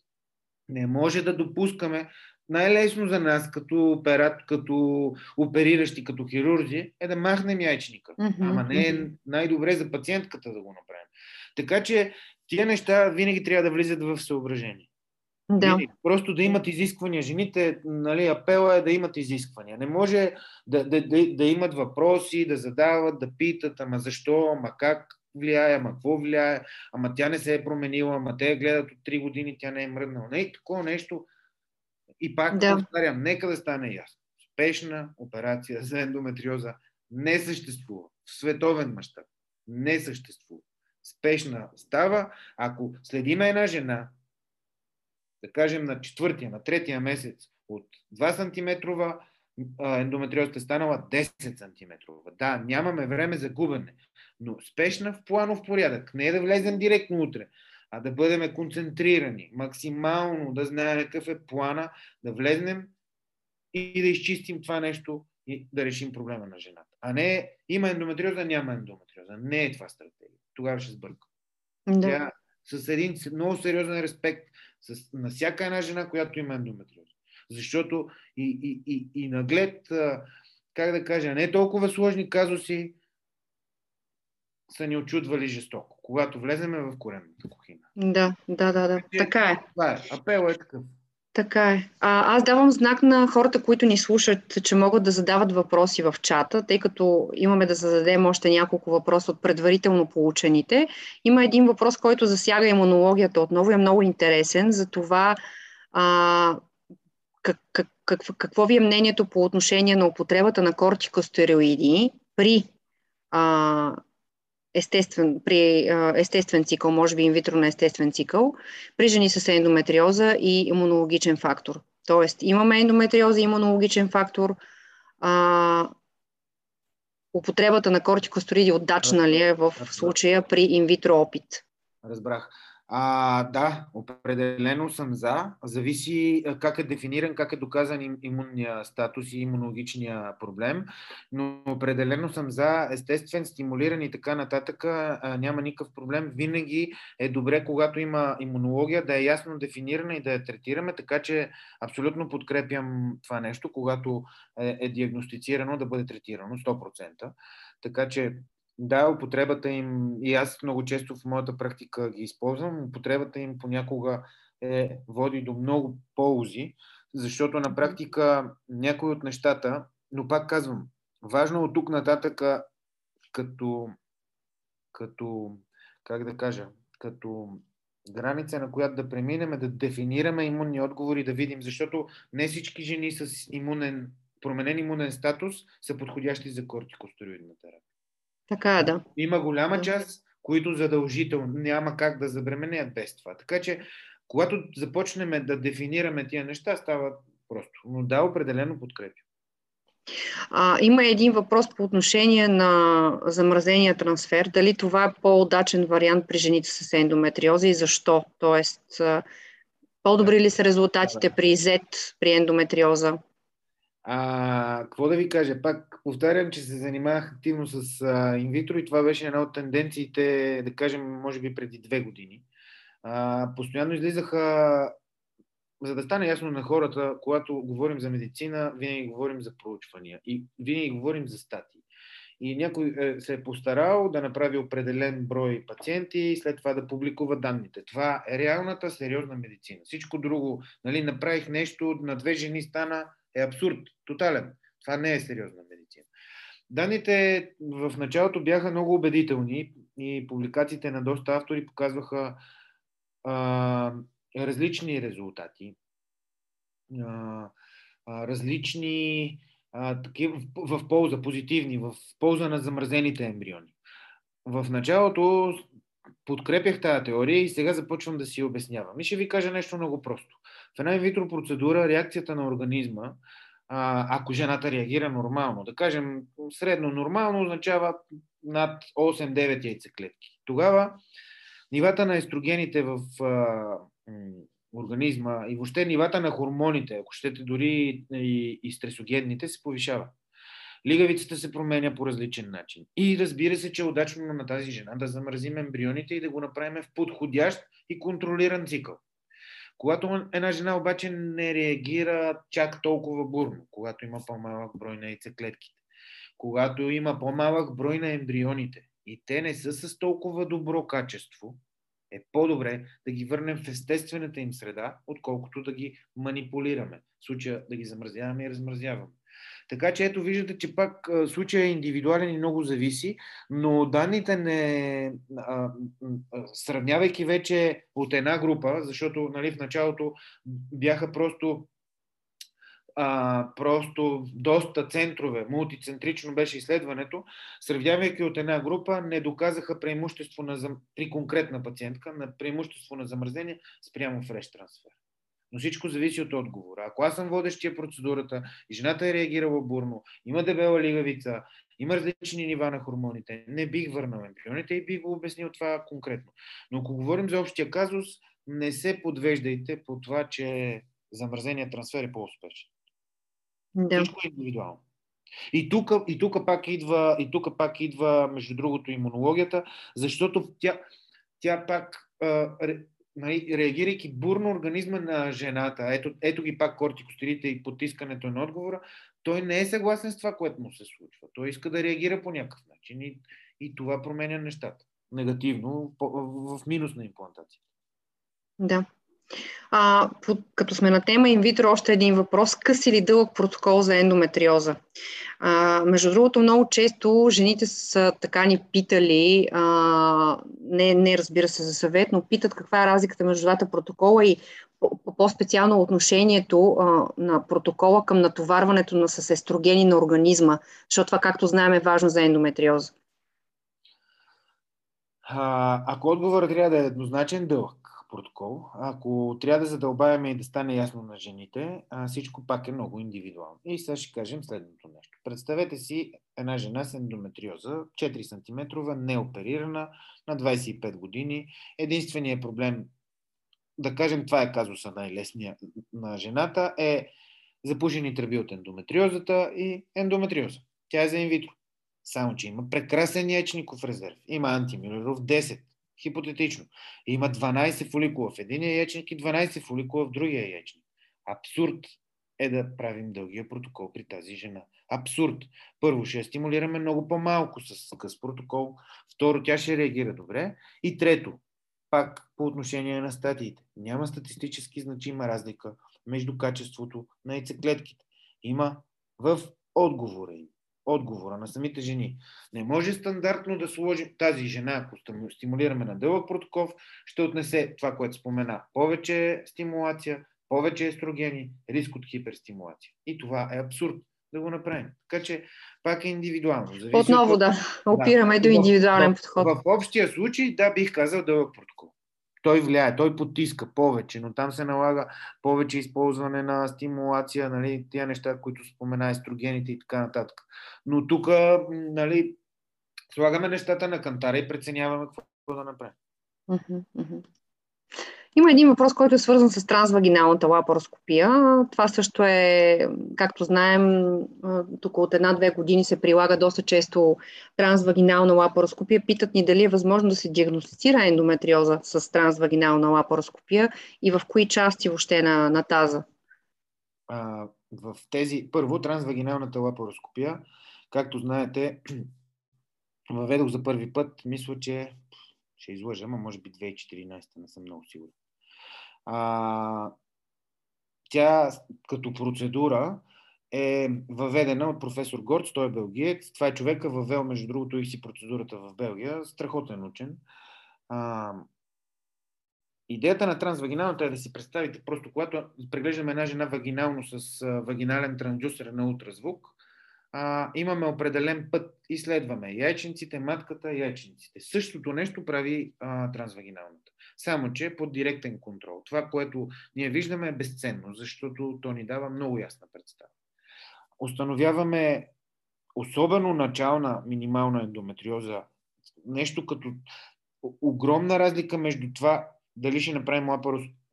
не може да допускаме най-лесно за нас, като, операт, като опериращи, като хирурзи, е да махнем яйчника. Mm-hmm. Ама не е най-добре за пациентката да го направим. Така че тия неща винаги трябва да влизат в съображение. Да. Винаги. Просто да имат изисквания. Жените, нали, апела е да имат изисквания. Не може да, да, да, да имат въпроси, да задават, да питат, ама защо, ама как влияе, ама какво влияе, ама тя не се е променила, ама те гледат от 3 години, тя не е мръднала. Не е такова нещо и пак да. повтарям, нека да стане ясно. Спешна операция за ендометриоза не съществува в световен мащаб. Не съществува. Спешна става, ако следиме една жена, да кажем на четвъртия, на третия месец от 2 см, ендометриозата е станала 10 см. Да, нямаме време за губене, но спешна в планов порядък. Не е да влезем директно утре а да бъдем концентрирани, максимално да знаем какъв е плана, да влезнем и да изчистим това нещо и да решим проблема на жената. А не има ендометриоза, няма ендометриоза. Не е това стратегия. Тогава ще сбърка. Да. Тя с един много сериозен респект с, на всяка една жена, която има ендометриоза. Защото и, и, и, и наглед, как да кажа, не толкова сложни казуси, са ни очудвали жестоко, когато влеземе в коренната кухина. Да, да, да, да. Така е. Това е. Апел е такъв. Така е. А, аз давам знак на хората, които ни слушат, че могат да задават въпроси в чата, тъй като имаме да зададем още няколко въпроса от предварително получените. Има един въпрос, който засяга имунологията отново е много интересен. За това а, как, как, как, какво ви е мнението по отношение на употребата на кортикостероиди при а, естествен, при естествен цикъл, може би инвитро на естествен цикъл, при жени с ендометриоза и имунологичен фактор. Тоест, имаме ендометриоза и имунологичен фактор. А, употребата на кортикостероиди удачна ли е в случая при инвитро опит? Разбрах. А, да, определено съм за. Зависи как е дефиниран, как е доказан имунния статус и имунологичния проблем, но определено съм за естествен, стимулиран и така нататък. А, няма никакъв проблем. Винаги е добре, когато има имунология, да е ясно дефинирана и да я третираме, така че абсолютно подкрепям това нещо, когато е, е диагностицирано да бъде третирано 100%. Така че да, употребата им, и аз много често в моята практика ги използвам, употребата им понякога е, води до много ползи, защото на практика някои от нещата, но пак казвам, важно от тук нататък като, като, как да кажа, като граница, на която да преминем, да дефинираме имунни отговори, да видим, защото не всички жени с имунен, променен имунен статус са подходящи за кортикостероидна терапия. Така е, да. Има голяма част, които задължително няма как да забременят без това. Така че Когато започнем да дефинираме тия неща, става просто. Но да, определено подкрепя. А, има един въпрос по отношение на замразения трансфер. Дали това е по-удачен вариант при жените с ендометриоза и защо? Тоест, по-добри ли са резултатите при Z, при ендометриоза? А, какво да ви кажа? Пак повтарям, че се занимавах активно с а, инвитро и това беше една от тенденциите, да кажем, може би преди две години. А, постоянно излизаха, за да стане ясно на хората, когато говорим за медицина, винаги говорим за проучвания и винаги говорим за статии. И някой е, се е постарал да направи определен брой пациенти и след това да публикува данните. Това е реалната сериозна медицина. Всичко друго, нали, направих нещо, на две жени стана, е абсурд, тотален. Това не е сериозна медицина. Данните в началото бяха много убедителни и публикациите на доста автори показваха а, различни резултати, а, а, различни а, такива, в, в полза, позитивни, в полза на замразените ембриони. В началото подкрепях тази теория и сега започвам да си обяснявам. И ще ви кажа нещо много просто. В една инвитро процедура реакцията на организма, ако жената реагира нормално, да кажем средно нормално, означава над 8-9 яйцеклетки. Тогава нивата на естрогените в организма и въобще нивата на хормоните, ако щете дори и, и стресогенните, се повишава. Лигавицата се променя по различен начин. И разбира се, че е удачно на тази жена да замразим ембрионите и да го направим в подходящ и контролиран цикъл. Когато една жена обаче не реагира чак толкова бурно, когато има по-малък брой на яйцеклетките, когато има по-малък брой на ембрионите и те не са с толкова добро качество, е по-добре да ги върнем в естествената им среда, отколкото да ги манипулираме. В случая да ги замразяваме и размразяваме. Така че ето виждате, че пак случая е индивидуален и много зависи, но данните не, а, сравнявайки вече от една група, защото нали, в началото бяха просто а, просто доста центрове, мултицентрично беше изследването, сравнявайки от една група, не доказаха преимущество на, при конкретна пациентка на преимущество на замразение спрямо фреш трансфер. Но всичко зависи от отговора. Ако аз съм водещия процедурата и жената е реагирала бурно, има дебела лигавица, има различни нива на хормоните, не бих върнал ембрионите и бих го обяснил това конкретно. Но ако говорим за общия казус, не се подвеждайте по това, че замразения трансфер е по-успешен. Да. Всичко е индивидуално. И тук, и тук пак идва, и тук пак идва, между другото, имунологията, защото тя, тя пак нали, реагирайки бурно организма на жената, ето, ето ги пак кортикостерите и потискането на отговора, той не е съгласен с това, което му се случва. Той иска да реагира по някакъв начин и, и това променя нещата. Негативно, в, минус на имплантация. Да. А, по, като сме на тема инвитро, още един въпрос. Къс или дълъг протокол за ендометриоза? А, между другото, много често жените са така ни питали, а, не, не разбира се за съвет, но питат каква е разликата между двата протокола и по-специално отношението а, на протокола към натоварването на с естрогени на организма, защото това, както знаем, е важно за ендометриоза. А, ако отговорът трябва да е еднозначен, дълъг протокол. Ако трябва да задълбаваме и да стане ясно на жените, всичко пак е много индивидуално. И сега ще кажем следното нещо. Представете си една жена с ендометриоза, 4 см, неоперирана, на 25 години. Единственият проблем, да кажем, това е казуса най-лесния на жената, е запушени тръби от ендометриозата и ендометриоза. Тя е за инвитро. Само, че има прекрасен яичников резерв. Има антимюлеров 10 хипотетично. Има 12 фоликула в единия яичник и 12 фоликула в другия яичник. Абсурд е да правим дългия протокол при тази жена. Абсурд. Първо, ще я стимулираме много по-малко с къс протокол. Второ, тя ще реагира добре. И трето, пак по отношение на статиите. Няма статистически значима разлика между качеството на яйцеклетките. Има в отговора им отговора на самите жени. Не може стандартно да сложим тази жена, ако стимулираме на дълъг протокол, ще отнесе това, което спомена. Повече стимулация, повече естрогени, риск от хиперстимулация. И това е абсурд да го направим. Така че пак е индивидуално. Зависи Отново от... да, опираме да. до индивидуален в, подход. В, в общия случай, да, бих казал дълъг протокол. Той влияе, той потиска повече, но там се налага повече използване на стимулация, нали, тия неща, които спомена, естрогените и така нататък. Но тук, нали, слагаме нещата на кантара и преценяваме какво да направим. Има един въпрос, който е свързан с трансвагиналната лапароскопия. Това също е, както знаем, тук от една-две години се прилага доста често трансвагинална лапароскопия. Питат ни дали е възможно да се диагностицира ендометриоза с трансвагинална лапароскопия и в кои части въобще на, на таза? А, в тези, първо, трансвагиналната лапароскопия, както знаете, въведох за първи път, мисля, че ще излъжа, но може би 2014, не съм много сигурен. А, тя като процедура е въведена от професор Горц, той е белгиец. Това е човека въвел, между другото, и си процедурата в Белгия. Страхотен учен. А, идеята на трансвагиналната е да си представите просто, когато преглеждаме една жена вагинално с вагинален трансдюсер на ултразвук, а, имаме определен път, изследваме яйченците, матката, яйченците. Същото нещо прави а, трансвагиналната. Само, че под директен контрол. Това, което ние виждаме е безценно, защото то ни дава много ясна представа. Установяваме особено начална минимална ендометриоза, нещо като огромна разлика между това дали ще направим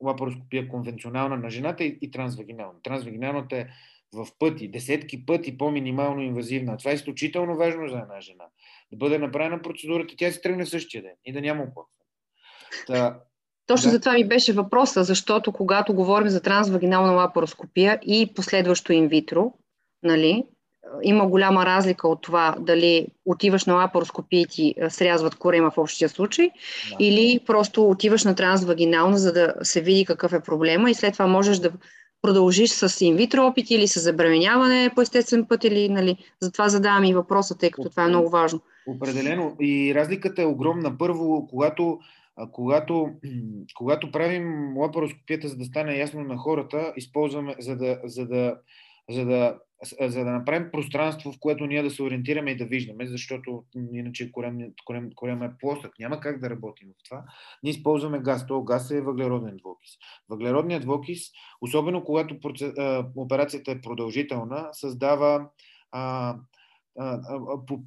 лапароскопия конвенционална на жената и, и трансвагинална. Трансвагиналната е в пъти, десетки пъти по-минимално инвазивна. Това е изключително важно за една жена. Да бъде направена процедурата, тя си тръгне същия ден и да няма оплакване. Та, Точно да. за това ми беше въпроса, защото когато говорим за трансвагинална лапароскопия и последващо инвитро, нали, има голяма разлика от това дали отиваш на лапароскопия и ти срязват корема в общия случай, да. или просто отиваш на трансвагинална, за да се види какъв е проблема и след това можеш да продължиш с инвитро опити или с забременяване по естествен път или, нали, затова задавам и въпроса, тъй като това е много важно. Определено. И разликата е огромна. Първо, когато когато, когато правим лапароскопията, за да стане ясно на хората, използваме, за да, за да, за да, за да направим пространство, в което ние да се ориентираме и да виждаме, защото иначе корем, корем, корем е плосък, няма как да работим в това. Ние използваме газ. То газ е въглероден двокис. Въглеродният двокис, особено когато операцията е продължителна, създава а,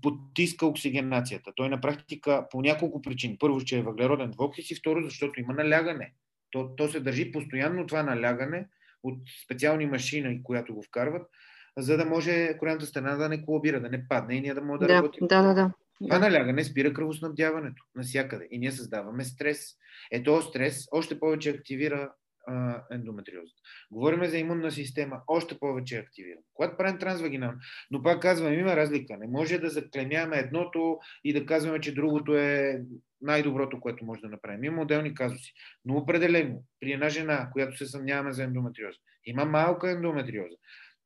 потиска оксигенацията. Той на практика по няколко причини. Първо, че е въглероден двокис и второ, защото има налягане. То, то се държи постоянно това налягане от специални машини, която го вкарват, за да може коремната страна да не колабира, да не падне и ние да можем да, да работим. Да, да, да. Това налягане спира кръвоснабдяването навсякъде и ние създаваме стрес. Ето стрес още повече активира а, ендометриозата. Говориме за имунна система, още повече активирана. Когато правим трансвагинално, но пак казвам, има разлика. Не може да заклемяваме едното и да казваме, че другото е най-доброто, което може да направим. Има отделни казуси. Но определено, при една жена, която се съмняваме за ендометриоза, има малка ендометриоза.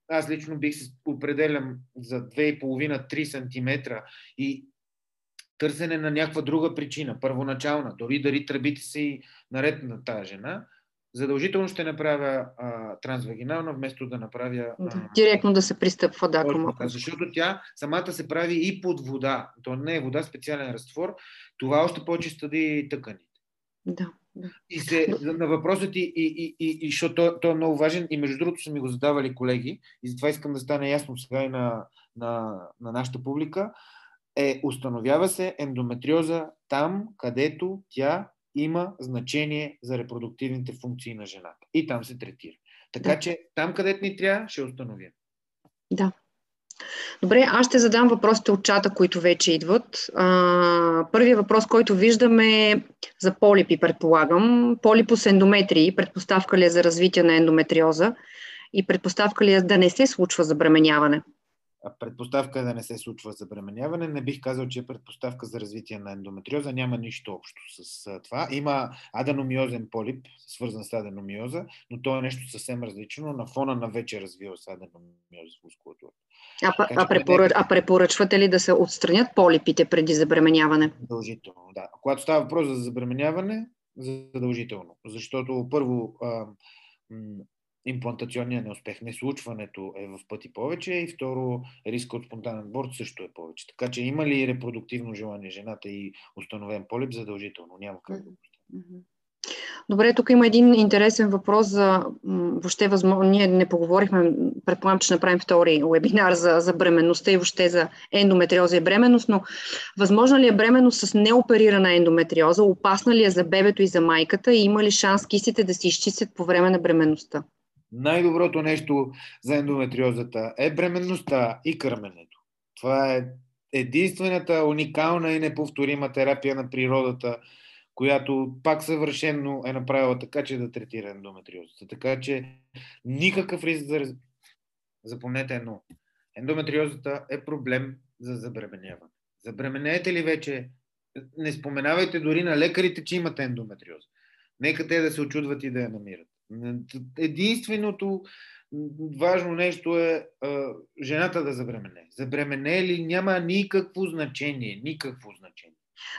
Аз лично бих се определям за 2,5-3 см и търсене на някаква друга причина, първоначална, дори дали тръбите си наред на тази жена, задължително ще направя а, трансвагинална, вместо да направя... А, Директно да се пристъпва, да, към Защото тя самата се прави и под вода. То не е вода, специален разтвор. Това още повече стъди тъканите. Да. И се, на въпросът ти, и, и, и, и защото той, той е много важен, и между другото са ми го задавали колеги, и затова искам да стане ясно сега и на, на, на нашата публика, е установява се ендометриоза там, където тя има значение за репродуктивните функции на жената. И там се третира. Така да. че там, където ни трябва, ще установим. Да. Добре, аз ще задам въпросите от чата, които вече идват. Първият въпрос, който виждаме е за полипи, предполагам. Полипус ендометрии, предпоставка ли е за развитие на ендометриоза и предпоставка ли е да не се случва забременяване? Предпоставка да не се случва забременяване. Не бих казал, че е предпоставка за развитие на ендометриоза. Няма нищо общо с това. Има аденомиозен полип, свързан с аденомиоза, но то е нещо съвсем различно на фона на вече развива се аденомиоза в мускулатурата. А, така, а, препоръч, а препоръчвате ли да се отстранят полипите преди забременяване? Задължително, да. Когато става въпрос за забременяване, задължително. Защото първо а, имплантационния неуспех, не случването е в пъти повече и второ риска от спонтанен аборт също е повече. Така че има ли репродуктивно желание жената и установен полип, задължително. Няма как да го Добре, тук има един интересен въпрос за въобще възможно. Ние не поговорихме, предполагам, че направим втори вебинар за, за бременността и въобще за ендометриоза и бременност, но възможно ли е бременност с неоперирана ендометриоза? Опасна ли е за бебето и за майката и има ли шанс кистите да се изчистят по време на бременността? Най-доброто нещо за ендометриозата е бременността и кърменето. Това е единствената уникална и неповторима терапия на природата, която пак съвършенно е направила така, че да третира ендометриозата. Така че никакъв риск за... Запомнете едно. Ендометриозата е проблем за забременяване. Забременеете ли вече? Не споменавайте дори на лекарите, че имате ендометриоза. Нека те да се очудват и да я намират. Единственото важно нещо е жената да забремене. Забремене ли няма никакво значение. Никакво значение.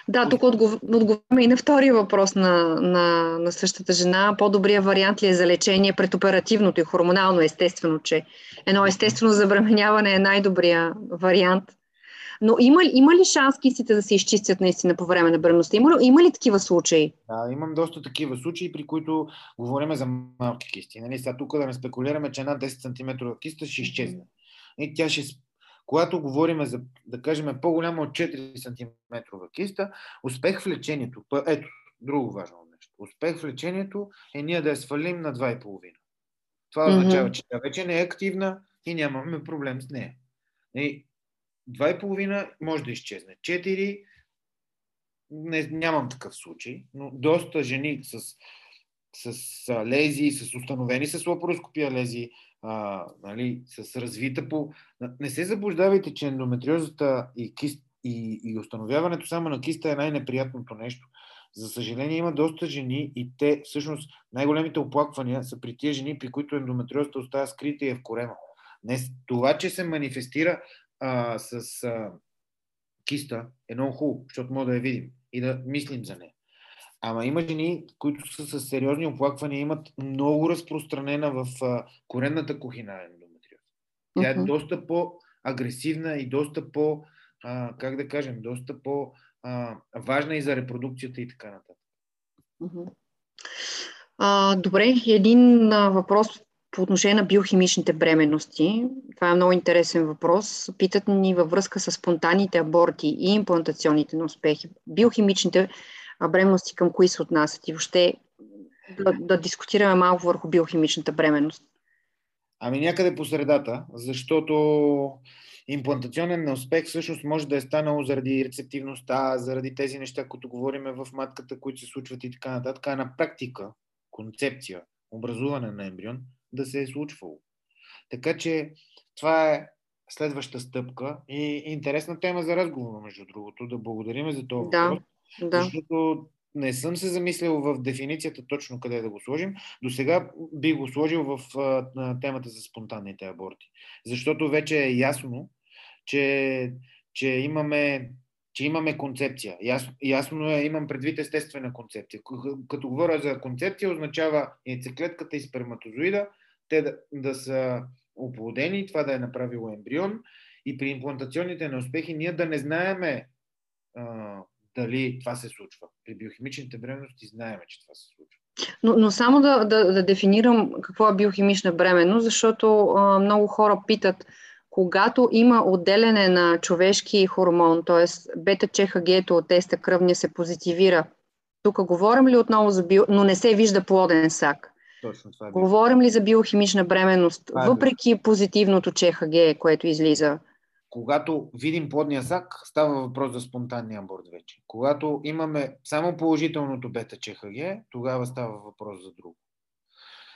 Да, тук отговаряме и на втория въпрос на, на, на същата жена. По-добрият вариант ли е за лечение пред оперативното и хормонално? Естествено, че едно естествено забременяване е най-добрия вариант. Но има, има ли шанс кистите да се изчистят наистина по време на бременността? Има, има ли такива случаи? Да, имам доста такива случаи, при които говорим за малки кисти. Нали? Сега тук да не спекулираме, че една 10 см киста ще изчезне. И тя ще когато говорим за, да кажем, по-голяма от 4 см киста, успех в лечението, ето, друго важно нещо. Успех в лечението е ние да я свалим на 2,5. Това означава, mm-hmm. че тя вече не е активна и нямаме проблем с нея. И 2,5 може да изчезне. 4 не, нямам такъв случай, но доста жени с, с, лезии, с установени с лапароскопия лезии, а, нали, с развита по... Не се заблуждавайте, че ендометриозата и, кист, и, и установяването само на киста е най-неприятното нещо. За съжаление има доста жени и те всъщност най-големите оплаквания са при тия жени, при които ендометриозата остава скрита и е в корема. Не, това, че се манифестира а, с а, киста е много хубаво, защото може да я видим и да мислим за нея. Ама има жени, които са с сериозни оплаквания, имат много разпространена в а, коренната кухина ендометриоза. Тя е uh-huh. доста по-агресивна и доста по, а, как да кажем, доста по-важна и за репродукцията и така нататък. Uh-huh. А, добре, един а, въпрос по отношение на биохимичните бременности. Това е много интересен въпрос. Питат ни във връзка с спонтанните аборти и имплантационните на успехи. Биохимичните бременности към кои се отнасят и въобще да, да дискутираме малко върху биохимичната бременност. Ами някъде по средата, защото имплантационен неуспех всъщност може да е станало заради рецептивността, заради тези неща, които говориме в матката, които се случват и така нататък, а на практика, концепция, образуване на ембрион, да се е случвало. Така че това е следваща стъпка и интересна тема за разговор, между другото. Да благодарим за това. Да. Въпрос. Да. Защото не съм се замислил в дефиницията точно къде да го сложим. До сега би го сложил в а, темата за спонтанните аборти. Защото вече е ясно, че, че имаме че имаме концепция. Ясно, ясно е, имам предвид естествена концепция. Като говоря за концепция, означава яйцеклетката и сперматозоида, те да, да са оплодени, това да е направило ембрион и при имплантационните неуспехи ние да не знаеме а, дали това се случва. При биохимичните бременности знаем, че това се случва. Но, но само да, да, да дефинирам какво е биохимична бременност, защото а, много хора питат, когато има отделяне на човешки хормон, т.е. бета-ЧХГ от теста кръвния се позитивира, тук говорим ли отново за био... но не се вижда плоден сак. Точно това е Говорим ли за биохимична бременност, е въпреки позитивното ЧХГ, което излиза? когато видим плодния сак, става въпрос за спонтанния аборт вече. Когато имаме само положителното бета-ЧХГ, тогава става въпрос за друго.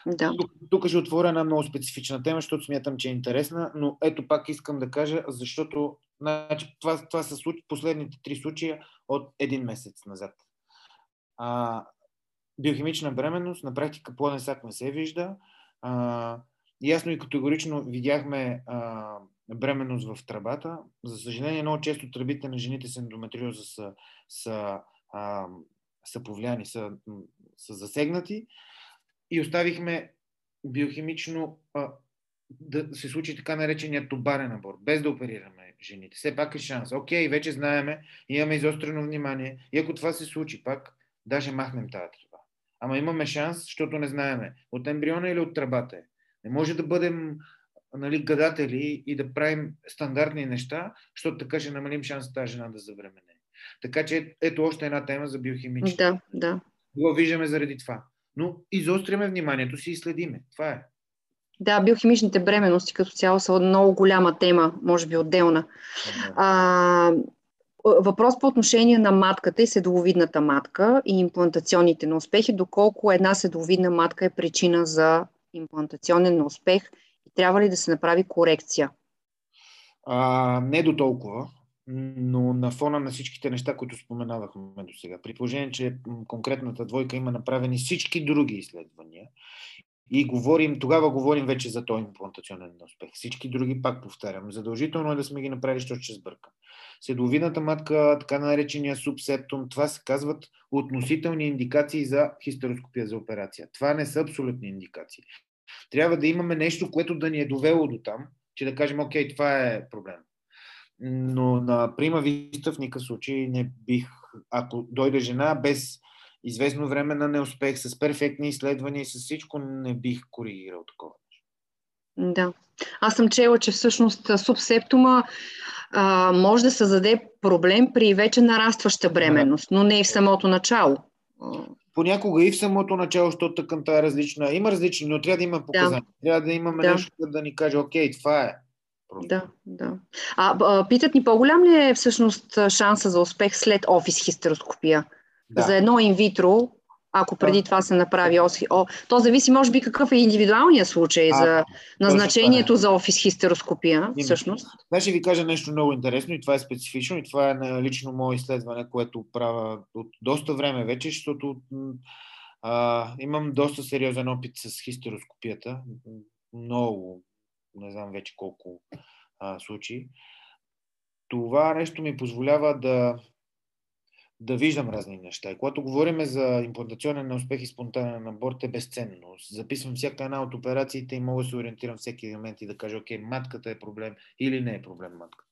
Да. Тук, тук ще отворя една много специфична тема, защото смятам, че е интересна, но ето пак искам да кажа, защото значи, това, това са последните три случая от един месец назад. А, биохимична бременност, на практика плоден сак не се вижда. А, ясно и категорично видяхме а, бременност в тръбата. За съжаление, много често тръбите на жените с ендометриоза са, са, а, са повлияни, са, са засегнати и оставихме биохимично а, да се случи така наречения тубарен аборт, без да оперираме жените. Все пак е шанс. Окей, вече знаеме, имаме изострено внимание и ако това се случи пак, даже махнем тази. Ама имаме шанс, защото не знаеме. От ембриона или от тръбата е. Не може да бъдем нали, гадатели и да правим стандартни неща, защото така ще намалим шанс тази жена да забремене. Така че ето още една тема за биохимични. Да, да. Го виждаме заради това. Но изостряме вниманието си и следиме. Това е. Да, биохимичните бременности като цяло са много голяма тема, може би отделна. А, въпрос по отношение на матката и седловидната матка и имплантационните на успехи, доколко една седловидна матка е причина за имплантационен неуспех и трябва ли да се направи корекция? А, не до толкова, но на фона на всичките неща, които споменавахме до сега, при положение, че конкретната двойка има направени всички други изследвания и говорим, тогава говорим вече за този имплантационен успех. Всички други, пак повтарям, задължително е да сме ги направили, защото ще сбъркам. Седловидната матка, така наречения субсептум, това се казват относителни индикации за хистероскопия за операция. Това не са абсолютни индикации. Трябва да имаме нещо, което да ни е довело до там, че да кажем, окей, това е проблем. Но на прима виста в никакъв случай не бих, ако дойде жена без известно време на неуспех, с перфектни изследвания и с всичко, не бих коригирал такова. Да. Аз съм чела, че всъщност субсептума а, може да създаде проблем при вече нарастваща бременност, но не и в самото начало. Понякога и в самото начало, защото тъканта е различна. Има различни, но трябва да има показания. Да. Трябва да имаме да. нещо, да ни каже, окей, това е. Да, да. А, а питат ни по-голям ли е всъщност шанса за успех след офис хистероскопия? Да. За едно инвитро, ако преди това се направи ОСХИ. О, то зависи, може би, какъв е индивидуалният случай а, за назначението за офис хистероскопия, всъщност. Сега ще ви кажа нещо много интересно и това е специфично и това е лично мое изследване, което правя от доста време вече, защото а, имам доста сериозен опит с хистероскопията. Много, не знам вече колко а, случаи. Това нещо ми позволява да да виждам разни неща. И когато говорим за имплантационен неуспех и спонтанен аборт е безценно. Записвам всяка една от операциите и мога да се ориентирам всеки момент и да кажа, окей, матката е проблем или не е проблем матката.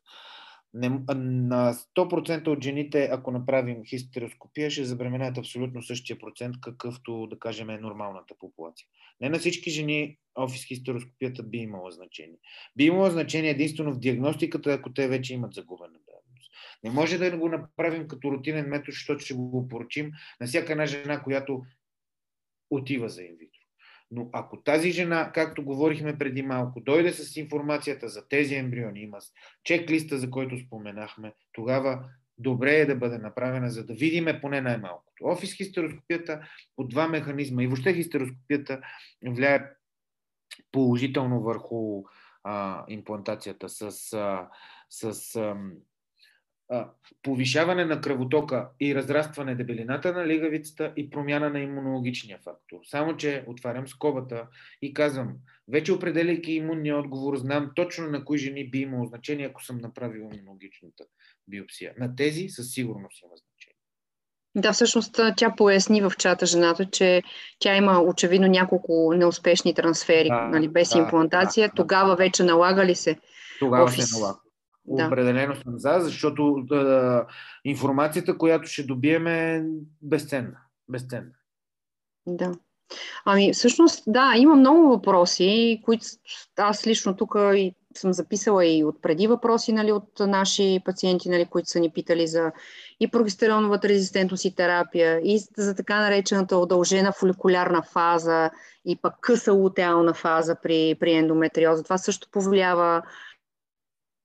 Не, на 100% от жените, ако направим хистероскопия, ще забременят абсолютно същия процент, какъвто, да кажем, е нормалната популация. Не на всички жени офис хистероскопията би имала значение. Би имала значение единствено в диагностиката, ако те вече имат загубена не може да го направим като рутинен метод, защото ще го поручим на всяка една жена, която отива за инвитро. Но ако тази жена, както говорихме преди малко, дойде с информацията за тези ембриони, има чек-листа, за който споменахме, тогава добре е да бъде направена, за да видиме поне най-малкото. Офис хистероскопията по два механизма и въобще хистероскопията влияе положително върху а, имплантацията с, а, с а, повишаване на кръвотока и разрастване дебелината на лигавицата и промяна на имунологичния фактор. Само, че отварям скобата и казвам, вече определяйки имунния отговор, знам точно на кои жени би имало значение, ако съм направил имунологичната биопсия. На тези със сигурност има значение. Да, всъщност тя поясни в чата жената, че тя има очевидно няколко неуспешни трансфери, да, нали, без да, имплантация. Да, Тогава вече налага ли се? Тогава офис... се налага. Да. Определено съм за, защото да, информацията, която ще добием е безценна. безценна. Да. Ами, всъщност, да, има много въпроси, които аз лично тук и съм записала и от преди въпроси нали, от наши пациенти, нали, които са ни питали за и прогестероновата резистентност и терапия, и за така наречената удължена фоликулярна фаза, и пък къса лутеална фаза при, при ендометриоза. Това също повлиява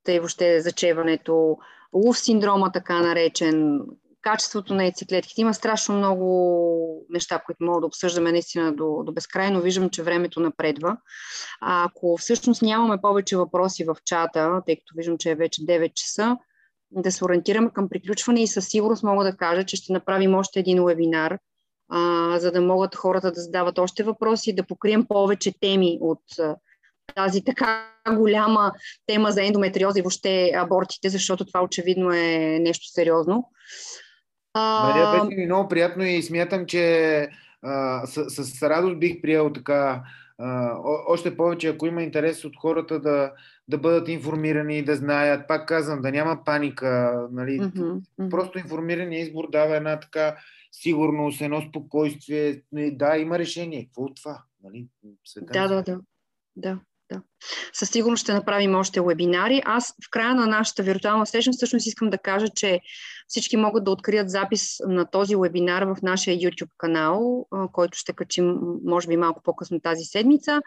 и въобще зачеването, лув синдрома, така наречен, качеството на яйцеклетките. Има страшно много неща, които мога да обсъждаме наистина до, до безкрайно. Виждам, че времето напредва. А ако всъщност нямаме повече въпроси в чата, тъй като виждам, че е вече 9 часа, да се ориентираме към приключване и със сигурност мога да кажа, че ще направим още един вебинар, а, за да могат хората да задават още въпроси, да покрием повече теми от тази така голяма тема за ендометриоза и въобще абортите, защото това очевидно е нещо сериозно. Мария, беше ми много приятно и смятам, че а, с, с радост бих приел така а, още повече, ако има интерес от хората да, да бъдат информирани, да знаят, пак казвам, да няма паника, нали, mm-hmm. просто информирания избор дава една така сигурност, едно спокойствие. Да, има решение. Какво от това? Нали? Да, да, да. да. Да. Със сигурност ще направим още вебинари. Аз в края на нашата виртуална среща всъщност искам да кажа, че всички могат да открият запис на този вебинар в нашия YouTube канал, който ще качим може би малко по-късно тази седмица.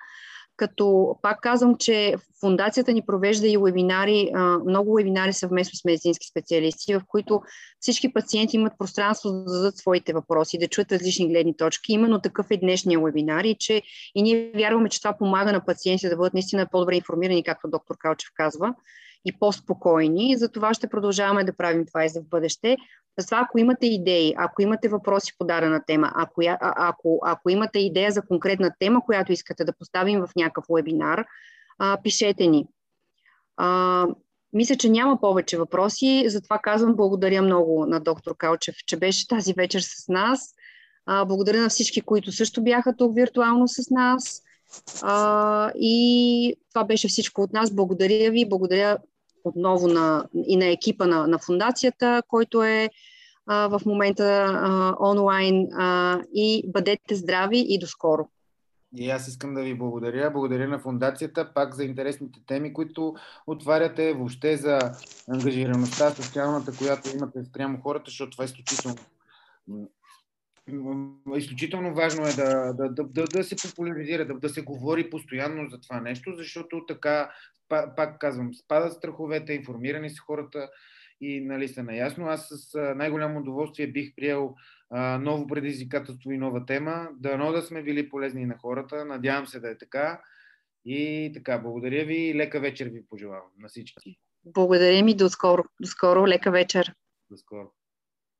Като пак казвам, че фундацията ни провежда и вебинари, много вебинари съвместно с медицински специалисти, в които всички пациенти имат пространство да зададат своите въпроси, да чуят различни гледни точки. Именно такъв е днешния вебинар и, че, и ние вярваме, че това помага на пациентите да бъдат наистина по-добре информирани, както доктор Калчев казва, и по-спокойни. За това ще продължаваме да правим това и за в бъдеще. Затова, ако имате идеи, ако имате въпроси по дадена тема, ако, а, ако, ако имате идея за конкретна тема, която искате да поставим в някакъв вебинар, а, пишете ни. А, мисля, че няма повече въпроси, затова казвам благодаря много на доктор Калчев, че беше тази вечер с нас. А, благодаря на всички, които също бяха тук виртуално с нас. А, и това беше всичко от нас. Благодаря ви. Благодаря отново на, и на екипа на, на фундацията, който е а, в момента а, онлайн. А, и бъдете здрави и до скоро. И аз искам да ви благодаря. Благодаря на фундацията пак за интересните теми, които отваряте, въобще за ангажираността социалната, която имате спрямо хората, защото това е изключително изключително важно е да, да, да, да, да се популяризира, да, да се говори постоянно за това нещо, защото така, пак казвам, спадат страховете, информирани са хората и нали, са наясно. Аз с най-голямо удоволствие бих приел а, ново предизвикателство и нова тема. Дано да сме били полезни на хората. Надявам се да е така. И така, благодаря ви и лека вечер ви пожелавам на всички. Благодаря ми, до скоро. До скоро, лека вечер. До скоро.